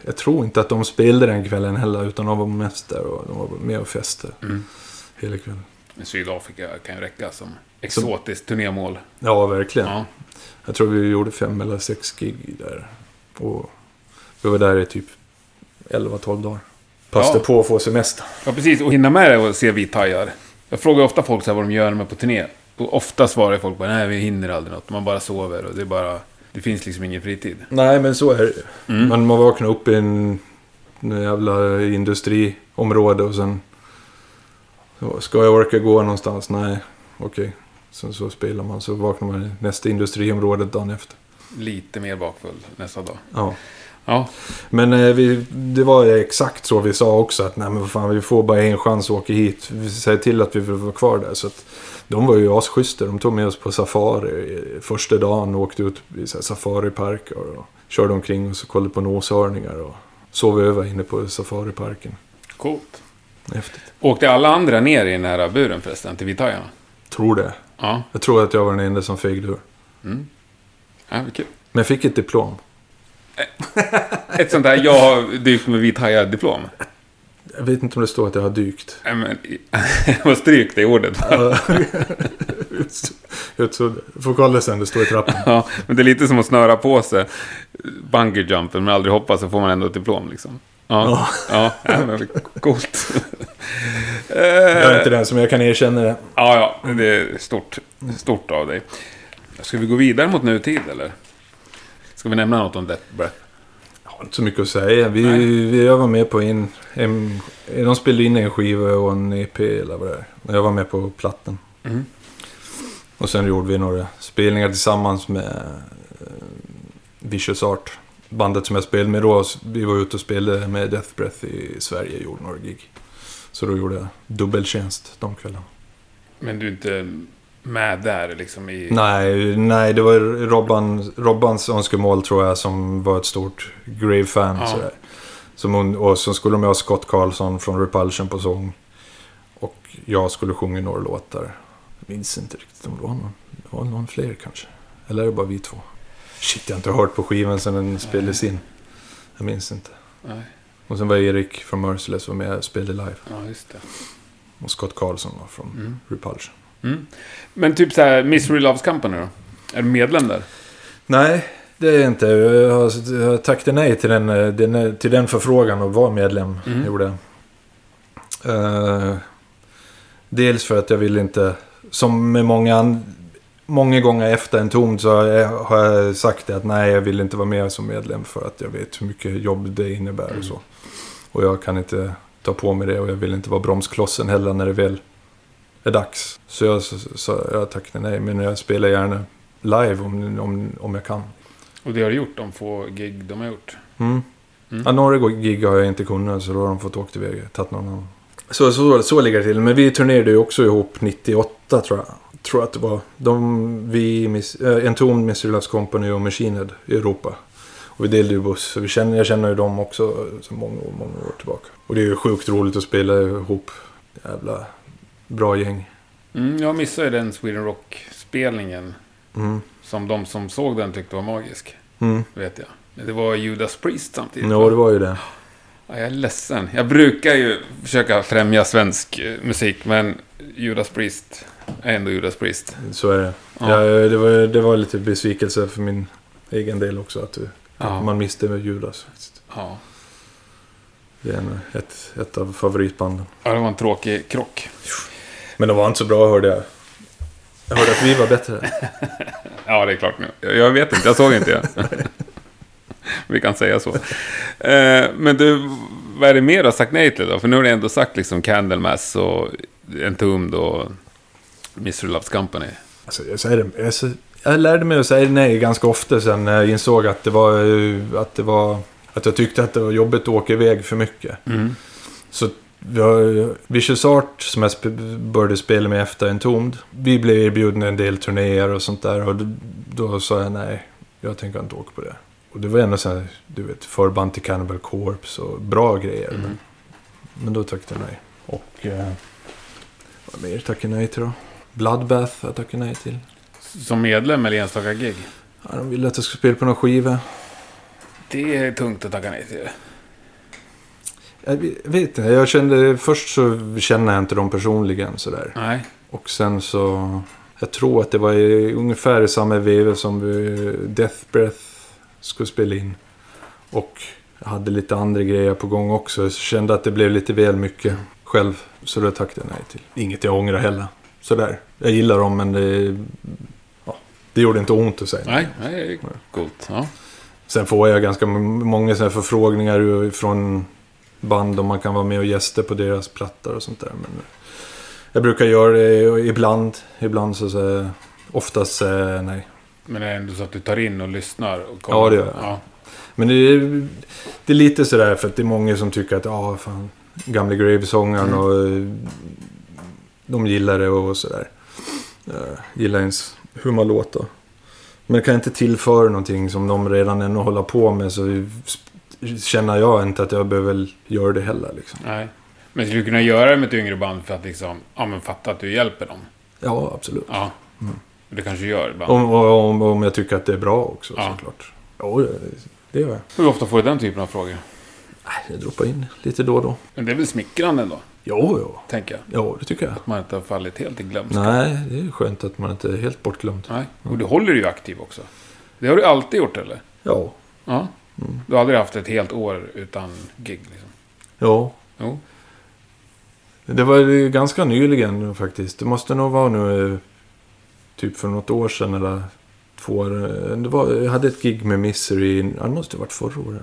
jag tror inte att de spelade den kvällen heller, utan de var mest där och de var med och festade Mm. hela kvällen. Sydafrika kan ju räcka som exotiskt turnémål. Ja, verkligen. Ja. Jag tror vi gjorde fem eller sex gig där. Och vi var där i typ 11-12 dagar. Passade Ja. på att få semester. ja, precis. Och hinna med det och se vithajar. Jag frågar ofta folk så här vad de gör med på turné. Och ofta svarar folk bara nej, vi hinner aldrig något. Man bara sover och det är bara... Det finns liksom ingen fritid. Nej, men så är det Mm. Man, man vaknar upp i en, en jävla industriområde och sen... Ska jag orka gå någonstans? Nej, okej. Sen så spelar man, så vaknar man i nästa industriområde dagen efter. Lite mer bakfull nästa dag. Ja. Ja, Men eh, vi, det var exakt så vi sa också att nej men vad fan vi får bara en chans att åka hit. Vi säger till att vi vill vara kvar där. Så att, de var ju asschyssta. De tog med oss på safari första dagen och åkte ut i safariparker. Och körde omkring och så kollade på noshörningar och sov över inne på safariparken. coolt. Häftigt. Åkte alla andra ner i den här buren förresten, till vithajarna? Tror det. Ja. Jag tror att jag var den enda som fegade ur. Mm. Ja, kul. Men jag fick ett diplom. Ett sånt där jag har dykt med vithajar-diplom. Jag vet inte om det står att jag har dykt. Nej, men... Vad stryk det ordet. Får kolla sen, det står i trappan. Ja, men det är lite som att snöra på sig bungyjumpen men aldrig hoppa så får man ändå ett diplom liksom. Ja, ja, ja men coolt. Jag är inte den som jag kan erkänna det. Ja, ja, det är stort, stort av dig. Ska vi gå vidare mot nutid eller? Ska vi nämna något om Death Breath? Jag har inte så mycket att säga. Vi, Nej. vi jag var med på en, en... De spelade in en skiva och en EP eller vad det är. Jag var med på plattan. Mm. Och sen gjorde vi några spelningar tillsammans med eh, Vicious Art. Bandet som jag spelade med då. Vi var ute och spelade med Death Breath i Sverige och gjorde några gig. Så då gjorde jag dubbeltjänst de kvällarna. Men du är inte med där liksom i... Nej, nej, det var Robban, Robbans önskemål tror jag som var ett stort Grave-fan. Ja. sådär. Som hon, och så skulle de ha Scott Carlson från Repulsion på sång. Och jag skulle sjunga några låtar. Jag minns inte riktigt om det var någon, det var någon fler kanske. Eller är det bara vi två? Shit, jag har inte hört på skivan sedan den spelades in. Jag minns inte. Nej, Och sen var Erik från Merciless var med och spelade live. ja just det. Och Scott Carlson var från Mm. Repulsion. Mm. Men typ så här, Misery Loves Company då? Är du medlem där? Nej, det är jag inte. Jag har, tackat nej till den, eh, den, till den förfrågan att vara medlem. Mm. Gjorde jag. Eh, dels för att jag vill inte, som med många, många gånger efter en tom så har jag, har jag sagt det att nej, jag vill inte vara med som medlem för att jag vet hur mycket jobb det innebär Mm. och så. Och jag kan inte ta på mig det och jag vill inte vara bromsklossen heller när det väl är dags. Så jag, så, jag tackade nej, men jag spelar gärna live om, om, om jag kan. Och det har du gjort, de få gig de har gjort. Mm. Mm. Ja, några gig har jag inte kunnat så då har de fått åka iväg. Tagit någon annan. Så, så, så ligger det till. Men vi turnerade ju också ihop 98 tror jag. Tror att det var. De, vi, Miss- äh, Entombed, Mystery Loves Company och Machine Head i Europa. Och vi delade ju buss. Så vi känner, jag känner ju dem också så många, många år tillbaka. Och det är ju sjukt roligt att spela ihop. Jävla bra gäng. Mm, jag missade ju den Sweden Rock-spelningen. Mm. Som de som såg den tyckte var magisk. Mm. Vet jag. Men det var Judas Priest samtidigt. Ja, det var ju det. Ja, jag är ledsen. Jag brukar ju försöka främja svensk eh, musik, men Judas Priest är ändå Judas Priest. Så är det. Ja. Ja. det, var, det var lite besvikelse för min egen del också. Att, Ja. man miste med Judas. faktiskt. Ja. Det är en, ett, ett av favoritbanden. ja, det var en tråkig krock. Men de var inte så bra hörde jag. Jag hörde att vi var bättre. Ja, det är klart nu. Jag, vet inte, jag såg inte det. Vi kan säga så. Eh, men du, vad är det mer du har sagt nej till då? För nu har du ändå sagt liksom Candlemass och Entombed och Mr. Loves Company. Alltså, jag, säger det, jag, så- jag lärde mig att säga nej ganska ofta sen när jag insåg att det var... eh, Att, det var, att jag tyckte att det var jobbigt att åka iväg för mycket. Mm. Så vi har Vicious Art som jag började spela med efter Entombed. Vi blev erbjudna en del turnéer och sånt där. Och då, sa jag nej, jag tänker inte åka på det. Och det var ändå så här, du vet, förband till Cannibal Corpse och bra grejer. Mm. Men, men då tackade jag nej. Och... Eh, vad mer tackade jag nej till då? Bloodbath jag tackat nej till. Som medlem eller enstaka gig? Ja, de ville att jag skulle spela på någon skiva. Det är tungt att tacka nej till. Jag vet inte, jag kände... Först så känner jag inte dem personligen sådär. Nej. Och sen så... Jag tror att det var i, ungefär i samma veva som vi, Death Breath skulle spela in. Och jag hade lite andra grejer på gång också. Så kände att det blev lite väl mycket själv. Så då tackade jag nej till. Inget jag ångrar heller. Sådär. Jag gillar dem men det... Ja, det gjorde inte ont att säga Nej, nej, det är coolt. Ja. Sen får jag ganska många här förfrågningar från band om man kan vara med och gästa på deras plattor och sånt där. Men jag brukar göra det ibland. Ibland så jag oftast jag nej. Men det är ändå så att du tar in och lyssnar? Och Ja, det gör jag. Ja. Men det är, det är lite sådär för att det är många som tycker att ja, fan, gamla Grave-sångaren Mm. och eh, de gillar det och sådär. Uh, gillar ens hur man låter. Men kan inte tillföra någonting som de redan ännu håller på med så känner jag inte att jag behöver göra det heller. Liksom. Nej. Men skulle du kunna göra det med ett yngre band för att liksom, ja men fatta att du hjälper dem? Ja, absolut. Ja. Det kanske gör ibland. Om, om, om jag tycker att det är bra också Ja. såklart. Ja, det, det gör jag. Hur ofta får du den typen av frågor? Nej, Jag droppar in lite då och då. Men det är väl smickrande ändå, Jo, jo. tänker jag. Ja, det tycker jag. Att man inte har fallit helt i glömska. Nej, det är skönt att man inte är helt bortglömd. Nej. Och du håller ju aktiv också. Det har du alltid gjort eller? Ja. Ja. Mm. Du har aldrig haft ett helt år utan gig liksom? Ja. Jo. Det var ganska nyligen faktiskt. Det måste nog vara nu eh, typ för något år sedan eller två år. Det var, jag hade ett gig med Misery, det måste ha varit förra året.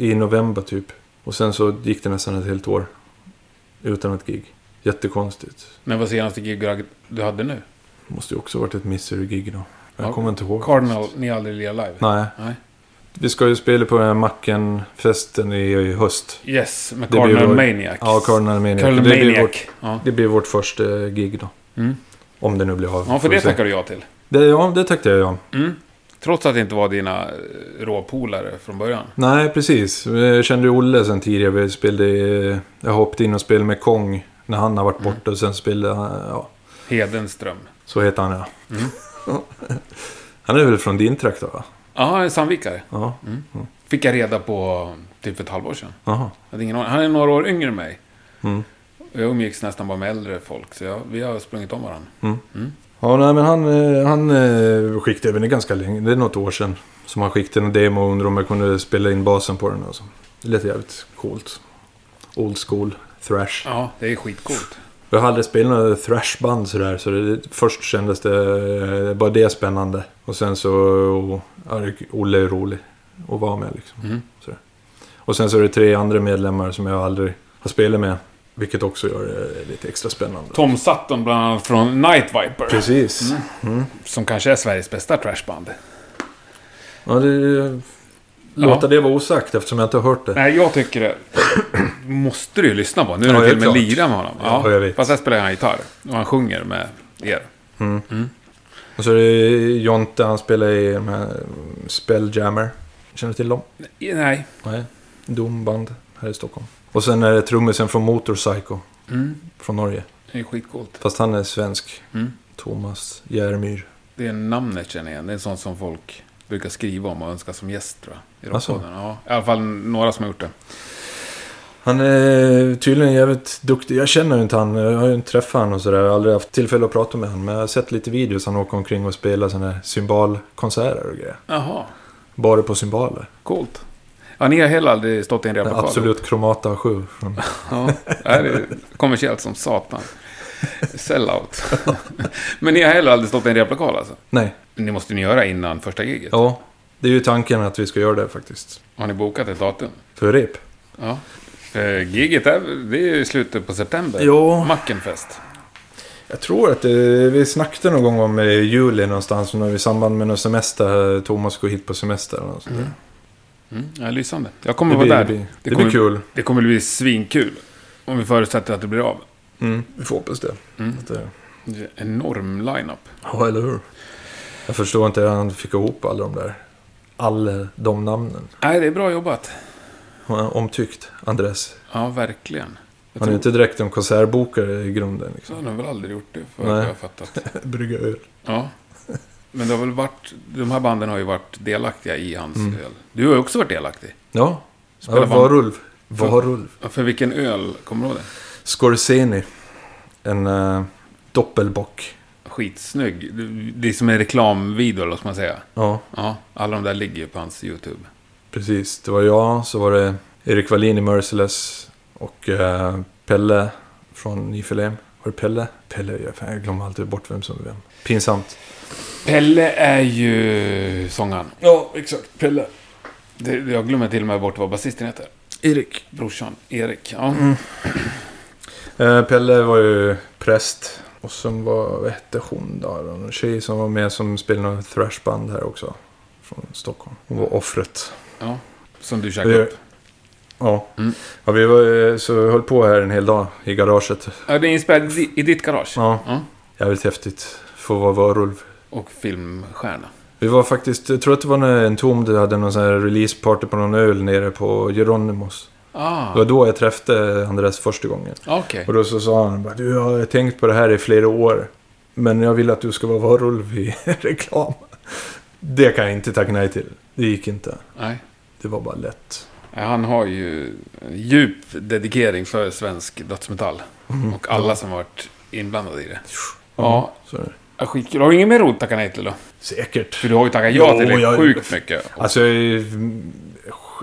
I november typ. Och sen så gick det nästan ett helt år utan ett gig. Jättekonstigt. När var senaste gig du hade nu? Det måste ju också varit ett Misery-gig då. Jag Ja, kommer inte ihåg. Cardinal, ni har aldrig lirat live? Nej. Nej. Vi ska ju spela på Macken-festen i, höst. Yes, med Cardinal Maniacs. Ja, Cardinal Maniac. Cardinal det, blir Maniac. vårt, Ja. det blir vårt första gig då. Mm. Om det nu blir av. ja, för det tackar du ja till. Det, ja, det tackade jag ja. Mm. Trots att det inte var dina eh, råpolare från början. Nej, precis. Jag kände Olle sen tidigare. Vi spelade, i- jag hoppade in och spelade med Kong när han har varit Mm. borta. Och sen spelade han, ja, Hedenström. så heter han ja. Mm. Han är väl från din trakt va? Ja, en Sandvikare. Ja. Fick jag reda på typ för ett halvår sedan. Jag hade ingen aning. Han är några år yngre än mig. Mm. Jag umgicks nästan bara med äldre folk. Så jag, vi har sprungit om varandra. Mm. Mm. Ja, nej, men han, eh, han eh, skickade även det ganska länge. Det är något år sedan. Som han skickade en demo och undrade om jag kunde spela in basen på den. Och så. Det lät jävligt coolt. Old school thrash. Ja, det är skitcoolt. Jag hade aldrig spelat något thrashband sådär. Så det, först kändes det eh, bara det spännande. Och sen så... Och, ja, Olle är rolig att vara med liksom. Mm. Och sen så är det tre andra medlemmar som jag aldrig har spelat med. Vilket också gör det lite extra spännande. Tom Sutton bland annat från Night Viper. Precis. Mm. Som kanske är Sveriges bästa trashband. Ja, det... Låta det vara osagt eftersom jag inte har hört det. Nej, jag tycker det. måste du ju lyssna på. Nu när Ja, du det till är och med lirar med honom. Ja, jag vet. Fast här spelar han gitarr. Och han sjunger med er. Mm. Mm. Och så är det Jonte, han spelar i de här Spelljammer. Känner du till dem? Nej. Nej. Domband här i Stockholm. Och sen är det trummisen från Motorpsycho Mm. från Norge. Det är skitcoolt. Fast han är svensk. Mm. Thomas Järmyr. Det är namnet känner jag igen. Det är sånt som folk brukar skriva om och önska som gäst tror jag. I Alltså? rockpodden. Ja, I alla fall några som har gjort det. Han är tydligen jävligt duktig. Jag känner ju inte han. Jag har ju inte träffat han och sådär. Jag har aldrig haft tillfälle att prata med han. Men jag har sett lite videos. Han åker omkring och spelar sådana här cymbalkonserter och grejer. Jaha, Bara på cymbaler. coolt. Ja, ni har heller aldrig stått i en replokal? Absolut Chromata 7. Från... Ja, det är kommersiellt som satan. Sellout. Men ni har heller aldrig stått i en replokal alltså? Nej. Ni måste ni göra innan första giget? Ja. Det är ju tanken att vi ska göra det faktiskt. Har ni bokat ett datum? För rep. Ja. För giget är, det är ju slutet på september. Ja. Mackenfest. Jag tror att det, vi snackade någon gång om i juli någonstans. När vi i samband med någon semester. Thomas går hit på semester. Och sånt där. Mm. Ja, lysande. Jag kommer Det, vara blir, där. det, blir, det, kommer, blir kul. Det kommer bli svinkul. Om vi förutsätter att det blir av. Mm, vi får hoppas det. Mm. Det. Det är en enorm line-up. Ja, eller hur? Jag förstår inte hur han fick ihop alla de där. Alla de namnen. Nej, det är bra jobbat. Han är omtyckt, Andres. Ja, verkligen. Jag Han är tror- inte direkt en konsertbokare i grunden. Liksom. har de väl aldrig gjort det, för Nej. jag har fattat. Brygga öl. Ja. Men det har väl varit... De här banden har ju varit delaktiga i hans Mm. öl. Du har ju också varit delaktig. Ja, Spelar ja band. varulv. Varulv. Ja, För vilken öl? Kommer du ihåg det? Scorseni. En uh, doppelbock. Skitsnygg. Det- är som en reklamvideo, eller vad ska man säga. Ja, Ja, alla de där ligger ju på hans YouTube. precis. Det var jag, så var det Erik Wallin i Merciless och eh, Pelle från Nifelem. Var det Pelle? Pelle, jag, fan, jag glömmer alltid bort vem som är vem. Pinsamt. Pelle är ju sångaren. Ja, exakt. Pelle. Det, jag glömmer till och med bort vad basisten heter. Erik. Brorsan, Erik. Ja. Mm. Eh, Pelle var ju präst. Och sen var, vad hette hon då? En tjej som var med som spelade något thrashband här också. Från Stockholm. Hon var offret. ja. Som du käkade upp. Ja. Mm. ja vi var, eh, så höll på här en hel dag i garaget. Ja, det är inspelat i ditt garage. Ja, Ja. jävligt häftigt. Få vara varulv. Och filmstjärna. Vi var faktiskt, jag tror att det var när en tom hade någon sån här releaseparty på någon öl nere på Geronimos. Ah, Det var då jag träffade Andres första gången. okej. Och då så sa han bara, du jag har tänkt på det här i flera år. Men jag vill att du ska vara varulv i reklam. Det kan jag inte tacka nej till. Det gick inte. Nej. Det var bara lätt. Ja, Han har ju djup dedikering för svensk dödsmetall. Mm. Och alla som varit inblandade i det. Ja, det. ja, skitkul. Har du inget mer roligt att tacka nej till då? Säkert. För du har ju tackat ja Jo, till det jag- sjukt mycket. Alltså,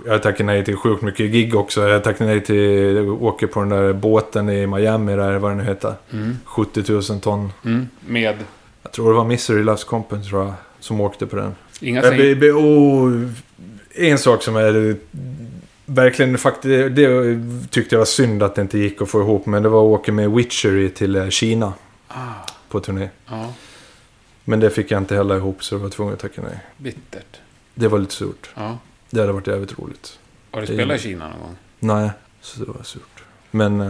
jag, tackar nej till sjukt mycket gig också. Jag tackar nej till att åka på den där båten i Miami, där, vad den nu heter. Mm. 70 000 ton. Mm. Med Jag tror det var Misery Loves Company, tror jag, som åkte på den. inga säng... blir- oh, en sak som är verkligen faktiskt, det tyckte jag var synd att det inte gick att få ihop. Men det var att åka med Witchery till eh, Kina Ah, på turné. ja, Men det fick jag inte heller ihop så jag var tvungen att tacka nej. bittert. Det var lite surt. Ja. Det hade varit jävligt roligt. Har du spelat i Kina någon gång? Nej, så det var surt. Men,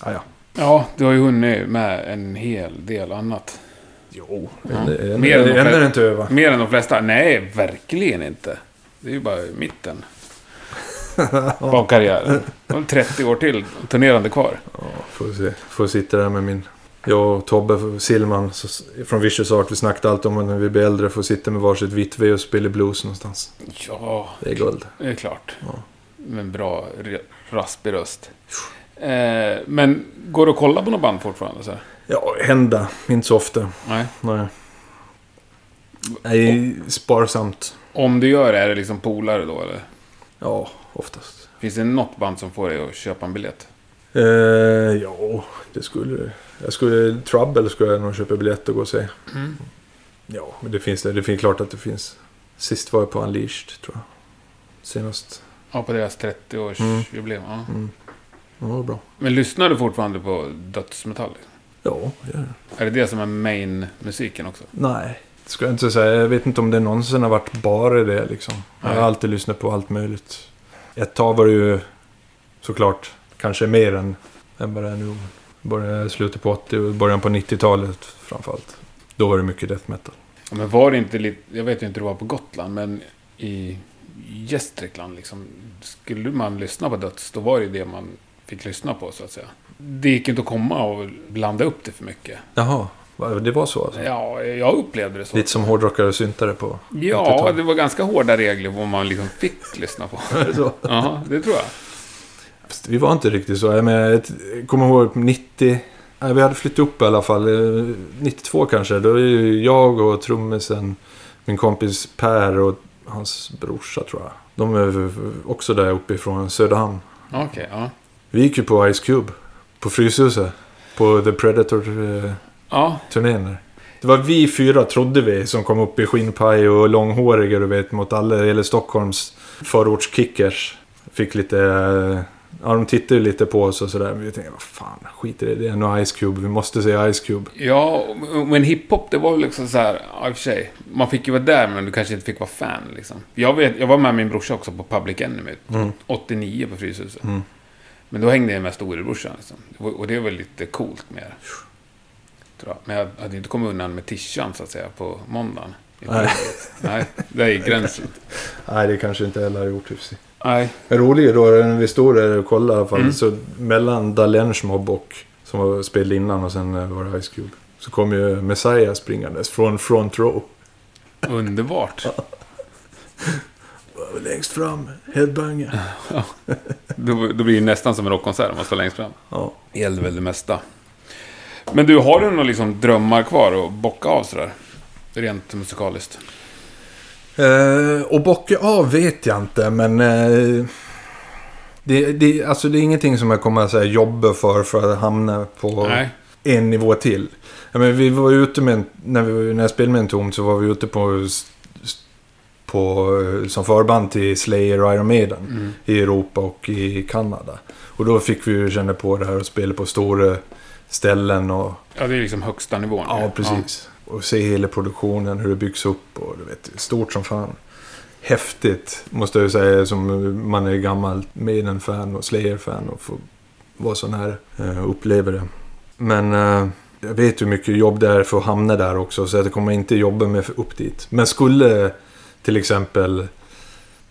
ah, ja. Ja, du har ju hunnit med en hel del annat. Jo, Ja. än, än, Mer än än inte över. Mer än de flesta? Nej, verkligen inte. Det är ju bara mitten av karriären. Och 30 år till turnerande kvar. Ja, får se. Får sitta där med min... Jag och Tobbe Silman så, från Vicious Art, vi snackade alltid om att när vi blir äldre får sitta med varsitt vitt V och spela blues någonstans. Ja, Det är guld. det är klart. Ja. Med en bra raspig röst. Eh, men går du att kolla på något band fortfarande? Så? här? Ja, hända. Inte så ofta. Nej. Nej. Nej, sparsamt. Om du gör det, är det liksom polare då eller? Ja, oftast. Finns det något band som får dig att köpa en biljett? Eh, ja, det skulle... Jag skulle... Trouble skulle jag nog köpa biljett och gå och se. Mm. Ja, men det finns det. Det finns klart att det finns. Sist var jag på Unleashed, tror jag. Senast. Ja, på deras Mm. 30-årsjubileum. Ja. Mm. Ja, det var bra. Men lyssnar du fortfarande på dödsmetall? Ja, det gör det. Är det det som är main-musiken också? Nej, det ska jag inte säga. Jag vet inte om det någonsin har varit bara det liksom. Jag har alltid lyssnat på allt möjligt. Ett tag var det ju såklart kanske mer än, än vad det är nu. Början, slutet på 80 och början på 90-talet framförallt. Då var det mycket death metal. Ja, men var det inte lite... Jag vet ju inte hur det var på Gotland, men i Gästrikland liksom. Skulle man lyssna på döds, då var det ju det man fick lyssna på så att säga. Det gick inte att komma och blanda upp det för mycket. Jaha, det var så alltså? Ja, jag upplevde det så. Lite som hårdrockare och syntare på Ja, 80-talet. det var ganska hårda regler vad man liksom fick lyssna på. Så? Ja, det tror jag. Vi var inte riktigt så. Jag, menar, jag kommer ihåg 90... Nej, vi hade flyttat upp i alla fall. eh, 92 kanske. Då är jag och trummisen, min kompis Per och hans brorsa tror jag. De är också där uppifrån Söderhamn. Okej, ja. Vi gick ju på Ice Cube. På Fryshuset. På The Predator-turnén. Ja, där. Det var vi fyra, trodde vi, som kom upp i skinnpaj och långhåriga, du vet, mot alla, eller Stockholms förortskickers. Fick lite... Ja, de tittade ju lite på oss och sådär. Men vi tänkte, vad fan, skit i det. Det är nog Ice Cube. Vi måste se Ice Cube. Ja, men hiphop det var väl liksom så här, ja, i och för sig. Man fick ju vara där, men du kanske inte fick vara fan liksom. Jag, vet, jag var med min brorsa också på Public Enemy, Mm. 89 på Fryshuset. Mm. Men då hängde jag med storebrorsan liksom. Och det var lite coolt med det. Tror jag. Men jag hade inte kommit undan med tishan så att säga på måndagen. Nej. Nej, det är gränsen. Nej, det kanske inte heller har gjort. sig. Nej. Det roliga då, när vi stod där och kollade i alla fall. Mm. Så mellan Dalench Mob och, som var spelade innan och sen var det Ice Cube. Så kom ju Messiah springandes från front row. Underbart. Längst fram, headbanger. Då, då blir det nästan som en rockkonsert om man står längst fram. Ja. Det gäller väl det mesta. Men du, har du några liksom drömmar kvar att bocka av sådär? Rent musikaliskt. Eh, och bocka av vet jag inte, men... Eh, det, det, alltså det är ingenting som jag kommer att säga, jobba för för att hamna på Nej. en nivå till. Ja, men vi var ute med, när, vi, när jag spelade med en ton så var vi ute på, på eh, som förband till Slayer och Iron Maiden Mm. i Europa och i Kanada. Och då fick vi ju känna på det här och spela på stora ställen och Ja, det är liksom högsta nivån. Ja, precis. Och se hela produktionen, hur det byggs upp och du vet, stort som fan. Häftigt, måste jag säga, som man är gammal Maiden-fan och Slayer-fan och får vara sån här, eh, och uppleva det. Men eh, jag vet hur mycket jobb det är för att hamna där också, så jag kommer inte jobba med upp dit. Men skulle till exempel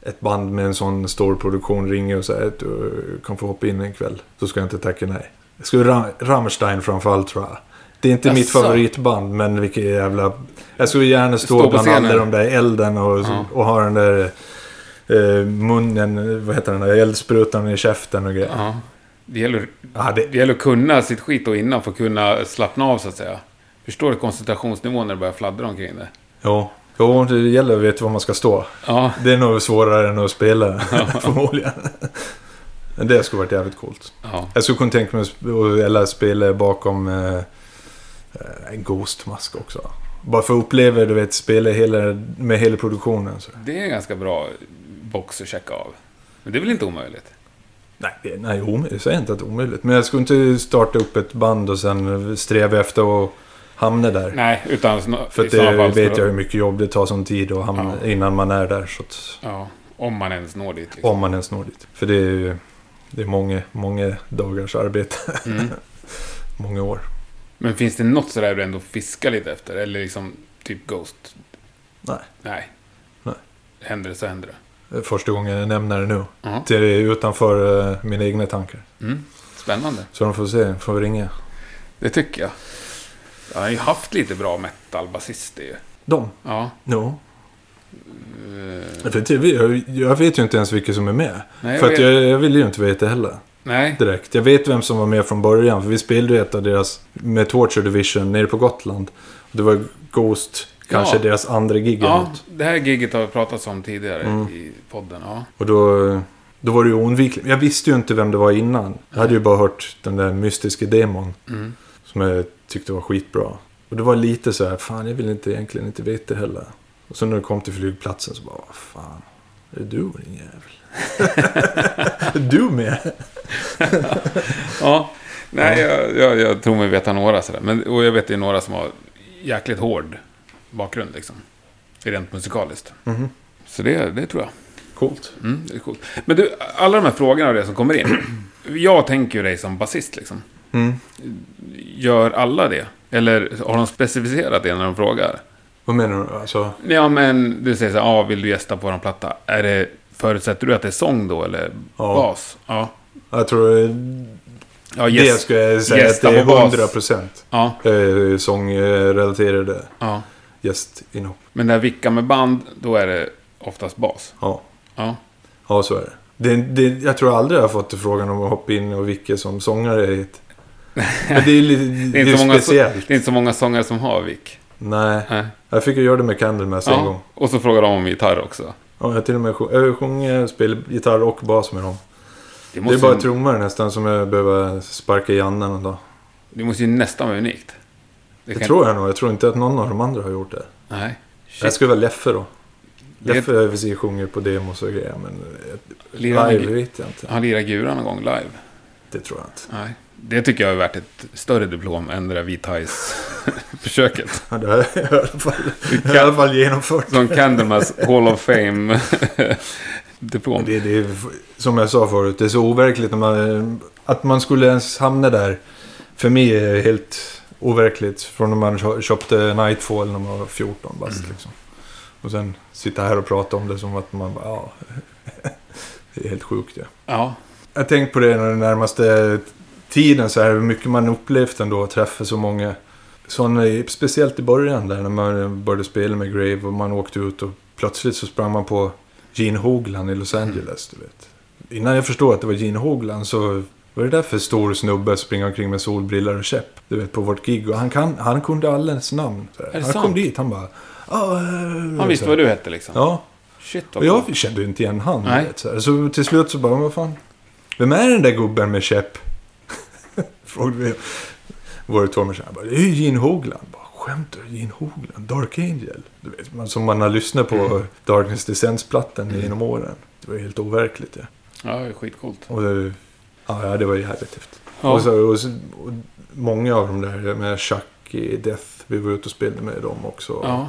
ett band med en sån stor produktion ringer och säger att du kan få hoppa in en kväll, så ska jag inte tacka nej. Jag skulle Ram Rammstein framförallt tror jag. Det är inte mitt Jaså? favoritband, men vilket jävla... Jag skulle gärna stå, Stå bland alla de där elden och, Ja. och ha den där eh, munnen, vad heter den där, eldsprutan i käften och grejer. Ja. Det gäller, Ja, det, det gäller att kunna sitt skit och innan för att kunna slappna av så att säga. Förstår du koncentrationsnivån när det börjar fladdra omkring det? jo, jo, det gäller att veta var man ska stå. Ja, Det är nog svårare än att spela, förmodligen. Men det skulle varit jävligt coolt. ja. Jag skulle kunna tänka mig att spela bakom eh, en Ghost-mask också. Bara för att uppleva, du vet, spela hela, med hela produktionen. Så. Det är en ganska bra box att checka av. Men det är väl inte omöjligt? Nej, det- nej omöjligt. Jag säger inte att det är omöjligt. Men jag skulle inte starta upp ett band och sen sträva efter att hamna där. Nej, utan För det fall vet jag hur mycket jobb det tar som tid att hamna, Ja. innan man är där. Så att, Ja, om man ens når dit. Liksom. om man ens når dit. För det är ju det är många, många dagars arbete. Mm. många år. Men finns det något sådär du ändå fiskar lite efter? Eller liksom typ Ghost? Nej. Nej. Nej. Händer det så händer det. Det är Första gången jag nämner det nu. Ja. Det är utanför eh, mina egna tankar. Mm. Spännande. Så de får se, får vi ringa. Det tycker jag. Jag har ju haft lite bra metal-basister ju. De? Ja. No. Eh, För det, jag, jag vet ju inte ens vilka som är med. nej, för jag att vet- jag, jag vill ju inte veta heller. Nej. Direkt. Jag vet vem som var med från början. För vi spelade ju ett av deras, med Torture Division, nere på Gotland. Det var Ghost, kanske Ja. deras andra gig Ja, något. det här giget har vi pratat om tidigare Mm. i podden. Ja. Och då, då var det ju oundvikligt. Jag visste ju inte vem det var innan. Jag hade ju bara hört den där mystiska demon. Mm. Som jag tyckte var skitbra. Och det var lite så här, fan jag vill inte egentligen inte veta heller. Och sen när det kom till flygplatsen så bara, vad fan. Är det du din jävel? Är du med? Ja. Nej, jag, jag, jag tror mig veta några sådär. Men, och jag vet ju några som har jäkligt hård bakgrund liksom. Rent musikaliskt. Mhm. Så det, det tror jag. Coolt. Mm, det är coolt. Men du, alla de här frågorna och det som kommer in. Jag tänker ju dig som basist liksom. Mm. Gör alla det? Eller har de specificerat det när de frågar? Vad menar du? Alltså, Ja, men du säger så här, ah, vill du gästa på vår platta? Är det, förutsätter du att det är sång då, eller Ja. bas? Ja. jag tror Ja, det yes. ska jag säga att gästa det är på bas. 100 procent. Ja, Eh, sångrelaterade ja. gästinhopp. Men när vicka med band, då är det oftast bas. Ja. Ja. ja, så är det. Det, det. Jag tror aldrig jag har fått frågan om att hoppa in och vicka som sångare ett... Men det är, lite, det är, inte så många speciellt. Det är inte så många sångare som har vick. Nej, Nej. jag fick ju göra det med Candlemass en Ja. gång. Och så frågar de om gitarr också. Ja, jag till och med sjung, jag sjunger, spelar gitarr och bas med dem. Det Det är bara ju, trummor nästan som jag behöver sparka i andan en dag. det måste ju nästan vara unikt. Det Det kan- tror jag nog. Jag tror inte att någon av de andra har gjort det. Nej. Det Shit. skulle vara Leffe då. Det- Leffe har i och för sig sjunger på demos och grejer, men eh, Lirar live vet jag inte. Han lirar Gura någon gång live. Det tror jag inte. Nej. Det tycker jag är värt ett större diplom än det där Vithajs-försöket. Ja, det har jag i alla fall, i alla fall genomfört. Som Candlemas Hall of Fame diplom. Det, det är, som jag sa förut, det är så overkligt när man, att man skulle ens hamna där. För mig är det helt overkligt. Från när man kö- köpte Nightfall när man var 14 bast Mm. liksom. Och sen sitta här och prata om det som att man bara, ja. det är helt sjukt ja. Ja. Jag har tänkt på det den närmaste tiden så här, hur mycket man upplevt ändå att träffa så många. Sån, speciellt i början där när man började spela med Grave och man åkte ut och plötsligt så sprang man på Gene Hoglan i Los Angeles, du vet. Innan jag förstod att det var Gene Hoglan så var det därför stor snubbe springa omkring med solbrillor och käpp. Du vet, på vårt gig. Och han, kan, han kunde allas namn. Det Han sant? kom dit, han bara... "Ah, eh", Han så visste vad du hette liksom. Ja, Shit och jag kände ju inte igen han. Nej. Vet, så, så till slut så bara, vad fan. Vem är den där gubben med käpp? Frågade vi vår trummisare. Jag bara, Det är ju Gene Hoglan. Bara, Skämtar du? Gene Hoglan? Dark Angel? Du vet, man, som man har lyssnat på Mm. Darkness Descents-plattan Mm. genom åren. Det var helt overkligt. Ja. Ja, det är skitcoolt. Och det, ja, det var jävligt häftigt. Ja. Och, så, och, så, och många av dem där med Chuck i Death. Vi var ute och spelade med dem också. ja.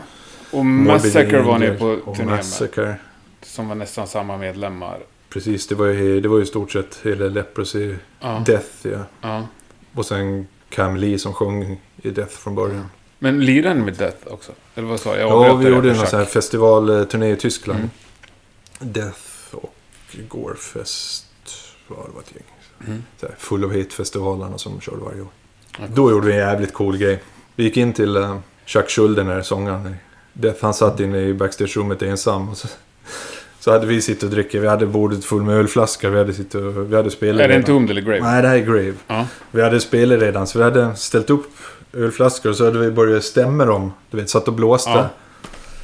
Och Massacre var ni på turné med. Massacre. Som var nästan samma medlemmar. Precis, det var ju, det var ju i stort sett hela Leprosy Ja. Death, ja. ja. Och sen Cam Lee som sjöng i Death från början. Men lirade ni med Death också? Eller vad sa jag? Jag Ja, vi gjorde en sån här festivalturné i Tyskland. Mm. Death och Gorefest. Ja, det var ett gäng. Mm. Så här, Full of Hate-festivalerna som körde varje år. Ja. Då gjorde vi en jävligt cool grej. Vi gick in till uh, Chuck Schuldiner, sångaren Death. Han satt inne i backstage-rummet ensam. Och så, så hade vi suttit och druckit. Vi hade bordet fullt med ölflaskor. Vi hade, suttit och, vi hade spelat Är det redan. Entombed eller Grave? Nej, det här är Grave. Ja. Vi hade spelat redan, så vi hade ställt upp ölflaskor och så hade vi börjat stämma dem. Du vet, satt och blåste. Ja.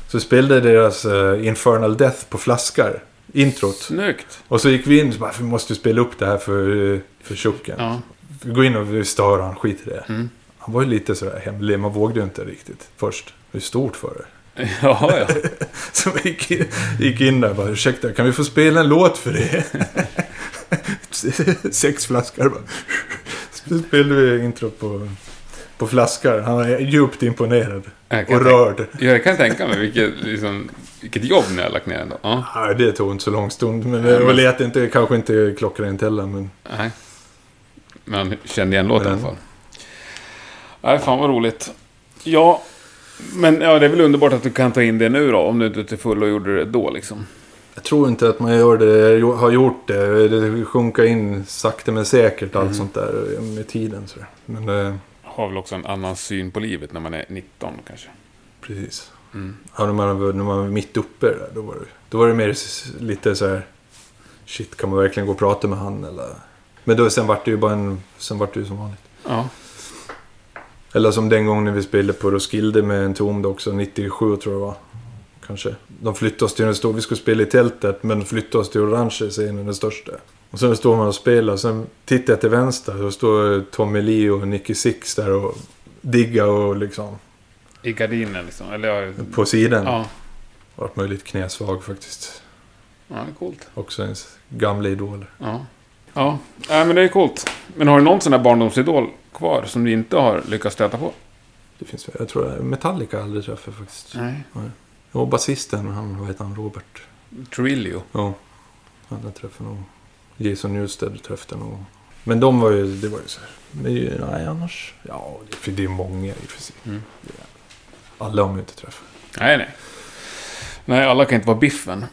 Så spelade deras eh, Infernal Death på flaskor. Introt. Snyggt. Och så gick vi in och bara, vi måste spela upp det här för, för Chucken. Ja. Vi går in och vi stör han, skit i det. Mm. Han var ju lite sådär hemlig, man vågade ju inte riktigt först. Det är stort för det. Ja, ja. Vi gick in, gick in där och bara, ursäkta, kan vi få spela en låt för det? Sex flaskor bara. Så spelade vi intro på, på flaskor. Han var djupt imponerad. Och rörd. Ja, jag kan tänka mig vilket, liksom, vilket jobb ni har lagt ner ändå. Ja. Ja, det tog inte så lång stund. Men det men- lät inte, kanske inte klockrent heller. Men Nej. Men han kände igen låten i alla fall. Nej, fan vad roligt. Ja, men ja, det är väl underbart att du kan ta in det nu då. Om du inte till full och gjorde det då liksom. jag tror inte att man gör det, har gjort det. Det sjunker in sakta men säkert allt Mm. sånt där med tiden. Så. Men eh, Har väl också en annan syn på livet när man är 19 kanske. precis. Mm. Ja, när, man, när man var mitt uppe där, då var det, då var det mer lite så här... Shit, kan man verkligen gå och prata med han eller... Men då, sen vart det ju bara en... Sen vart det ju som vanligt. Ja. Eller som den gången när vi spelade på Roskilde med en tomd också, 97 tror jag var. Kanske. De flyttade oss till den stora, vi skulle spela i tältet, men flyttade oss till orange scenen, den största. Och sen står man och spelar, sen tittar jag till vänster, och står Tommy Lee och Nicky Six där och diggar och liksom I gardinen liksom. Eller på sidan. Ja, Vart möjligt knäsvag faktiskt. ja det är coolt. Också ens gamla idoler. Ja. Ja, Nej, men det är coolt. Men har du någon sån där barndomsidol kvar som du inte har lyckats stöta på? Det finns, jag tror Metallica aldrig träffat faktiskt. Nej. Och basisten, han, vad heter han, Robert? Trillio. Ja, han har träffat nog. Jason Newsted träffade nog. Men de var ju, det var ju så här. Men ju, nej annars. Ja, det- för det är många i och för sig. Mm. Alla har man ju inte träffat. Nej, nej. Nej, alla kan inte vara Biffen.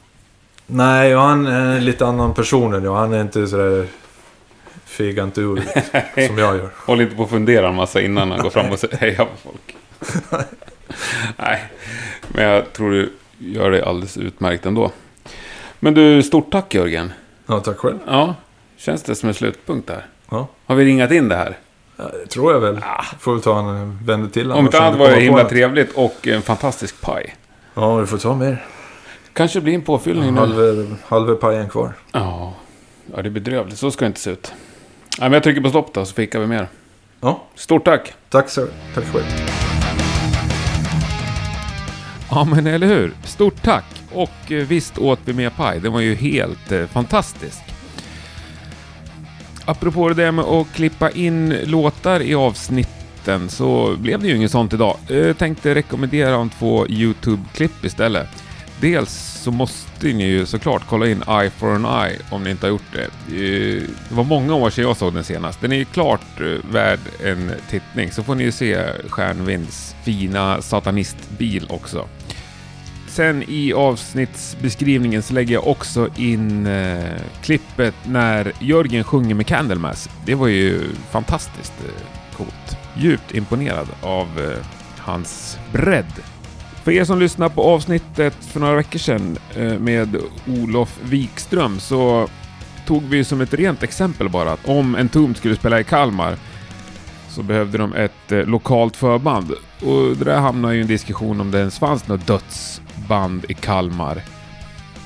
Nej, och han är en lite annan person än jag. Han är inte sådär fegant ur som jag gör. Håll inte på att fundera en massa innan han går fram och säger heja på folk. Nej, men jag tror du gör det alldeles utmärkt ändå. Men du, stort tack Jörgen. Ja, tack själv. Ja, känns det som en slutpunkt där? Ja, Har vi ringat in det här? ja, det tror jag väl. Ah, Får väl ta en vända till. om inte annat var det himla trevligt och en fantastisk paj. Ja, vi får ta mer. Kanske blir en påfyllning nu. Halva, halva pajen kvar. Ja, ja, det är bedrövligt. Så ska det inte se ut. Ja, men jag trycker på stopp då, så fikar vi mer. Ja. Stort tack! Tack, sir. Tack själv. Ja, men eller hur? Stort tack! Och eh, visst åt vi mer paj. Den var ju helt eh, fantastisk. Apropå det där med att klippa in låtar i avsnitten så blev det ju inget sånt idag. Jag tänkte rekommendera de två YouTube-klipp istället. Dels så måste ni ju såklart kolla in Eye for an Eye om ni inte har gjort det. Det var många år sedan jag såg den senast. Den är ju klart eh, värd en tittning. Så får ni ju se Stjärnvinds fina satanistbil också. Sen i avsnittsbeskrivningen så lägger jag också in eh, klippet när Jörgen sjunger med Candlemass. Det var ju fantastiskt eh, coolt. Djupt imponerad av eh, hans bredd. För er som lyssnar på avsnittet för några veckor sedan eh, med Olof Wikström så tog vi som ett rent exempel bara att om en tum skulle spela i Kalmar så behövde de ett eh, lokalt förband. Och det där hamnade ju en diskussion om det ens fanns något dödsband i Kalmar.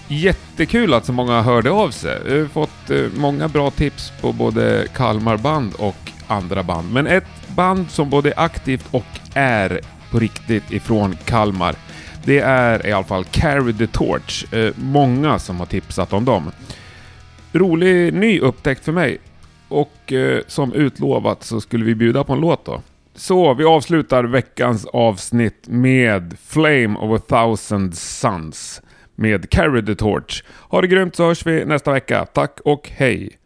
Jättekul att så många hörde av sig. Vi har fått eh, många bra tips på både Kalmarband och andra band. Men ett band som både är aktivt och är på riktigt ifrån Kalmar. Det är i alla fall Carry the Torch. Eh, många som har tipsat om dem. Rolig ny upptäckt för mig. Och eh, som utlovat så skulle vi bjuda på en låt då. Så vi avslutar veckans avsnitt med Flame of a thousand suns med Carry the Torch. Ha det grymt så hörs vi nästa vecka. Tack och hej!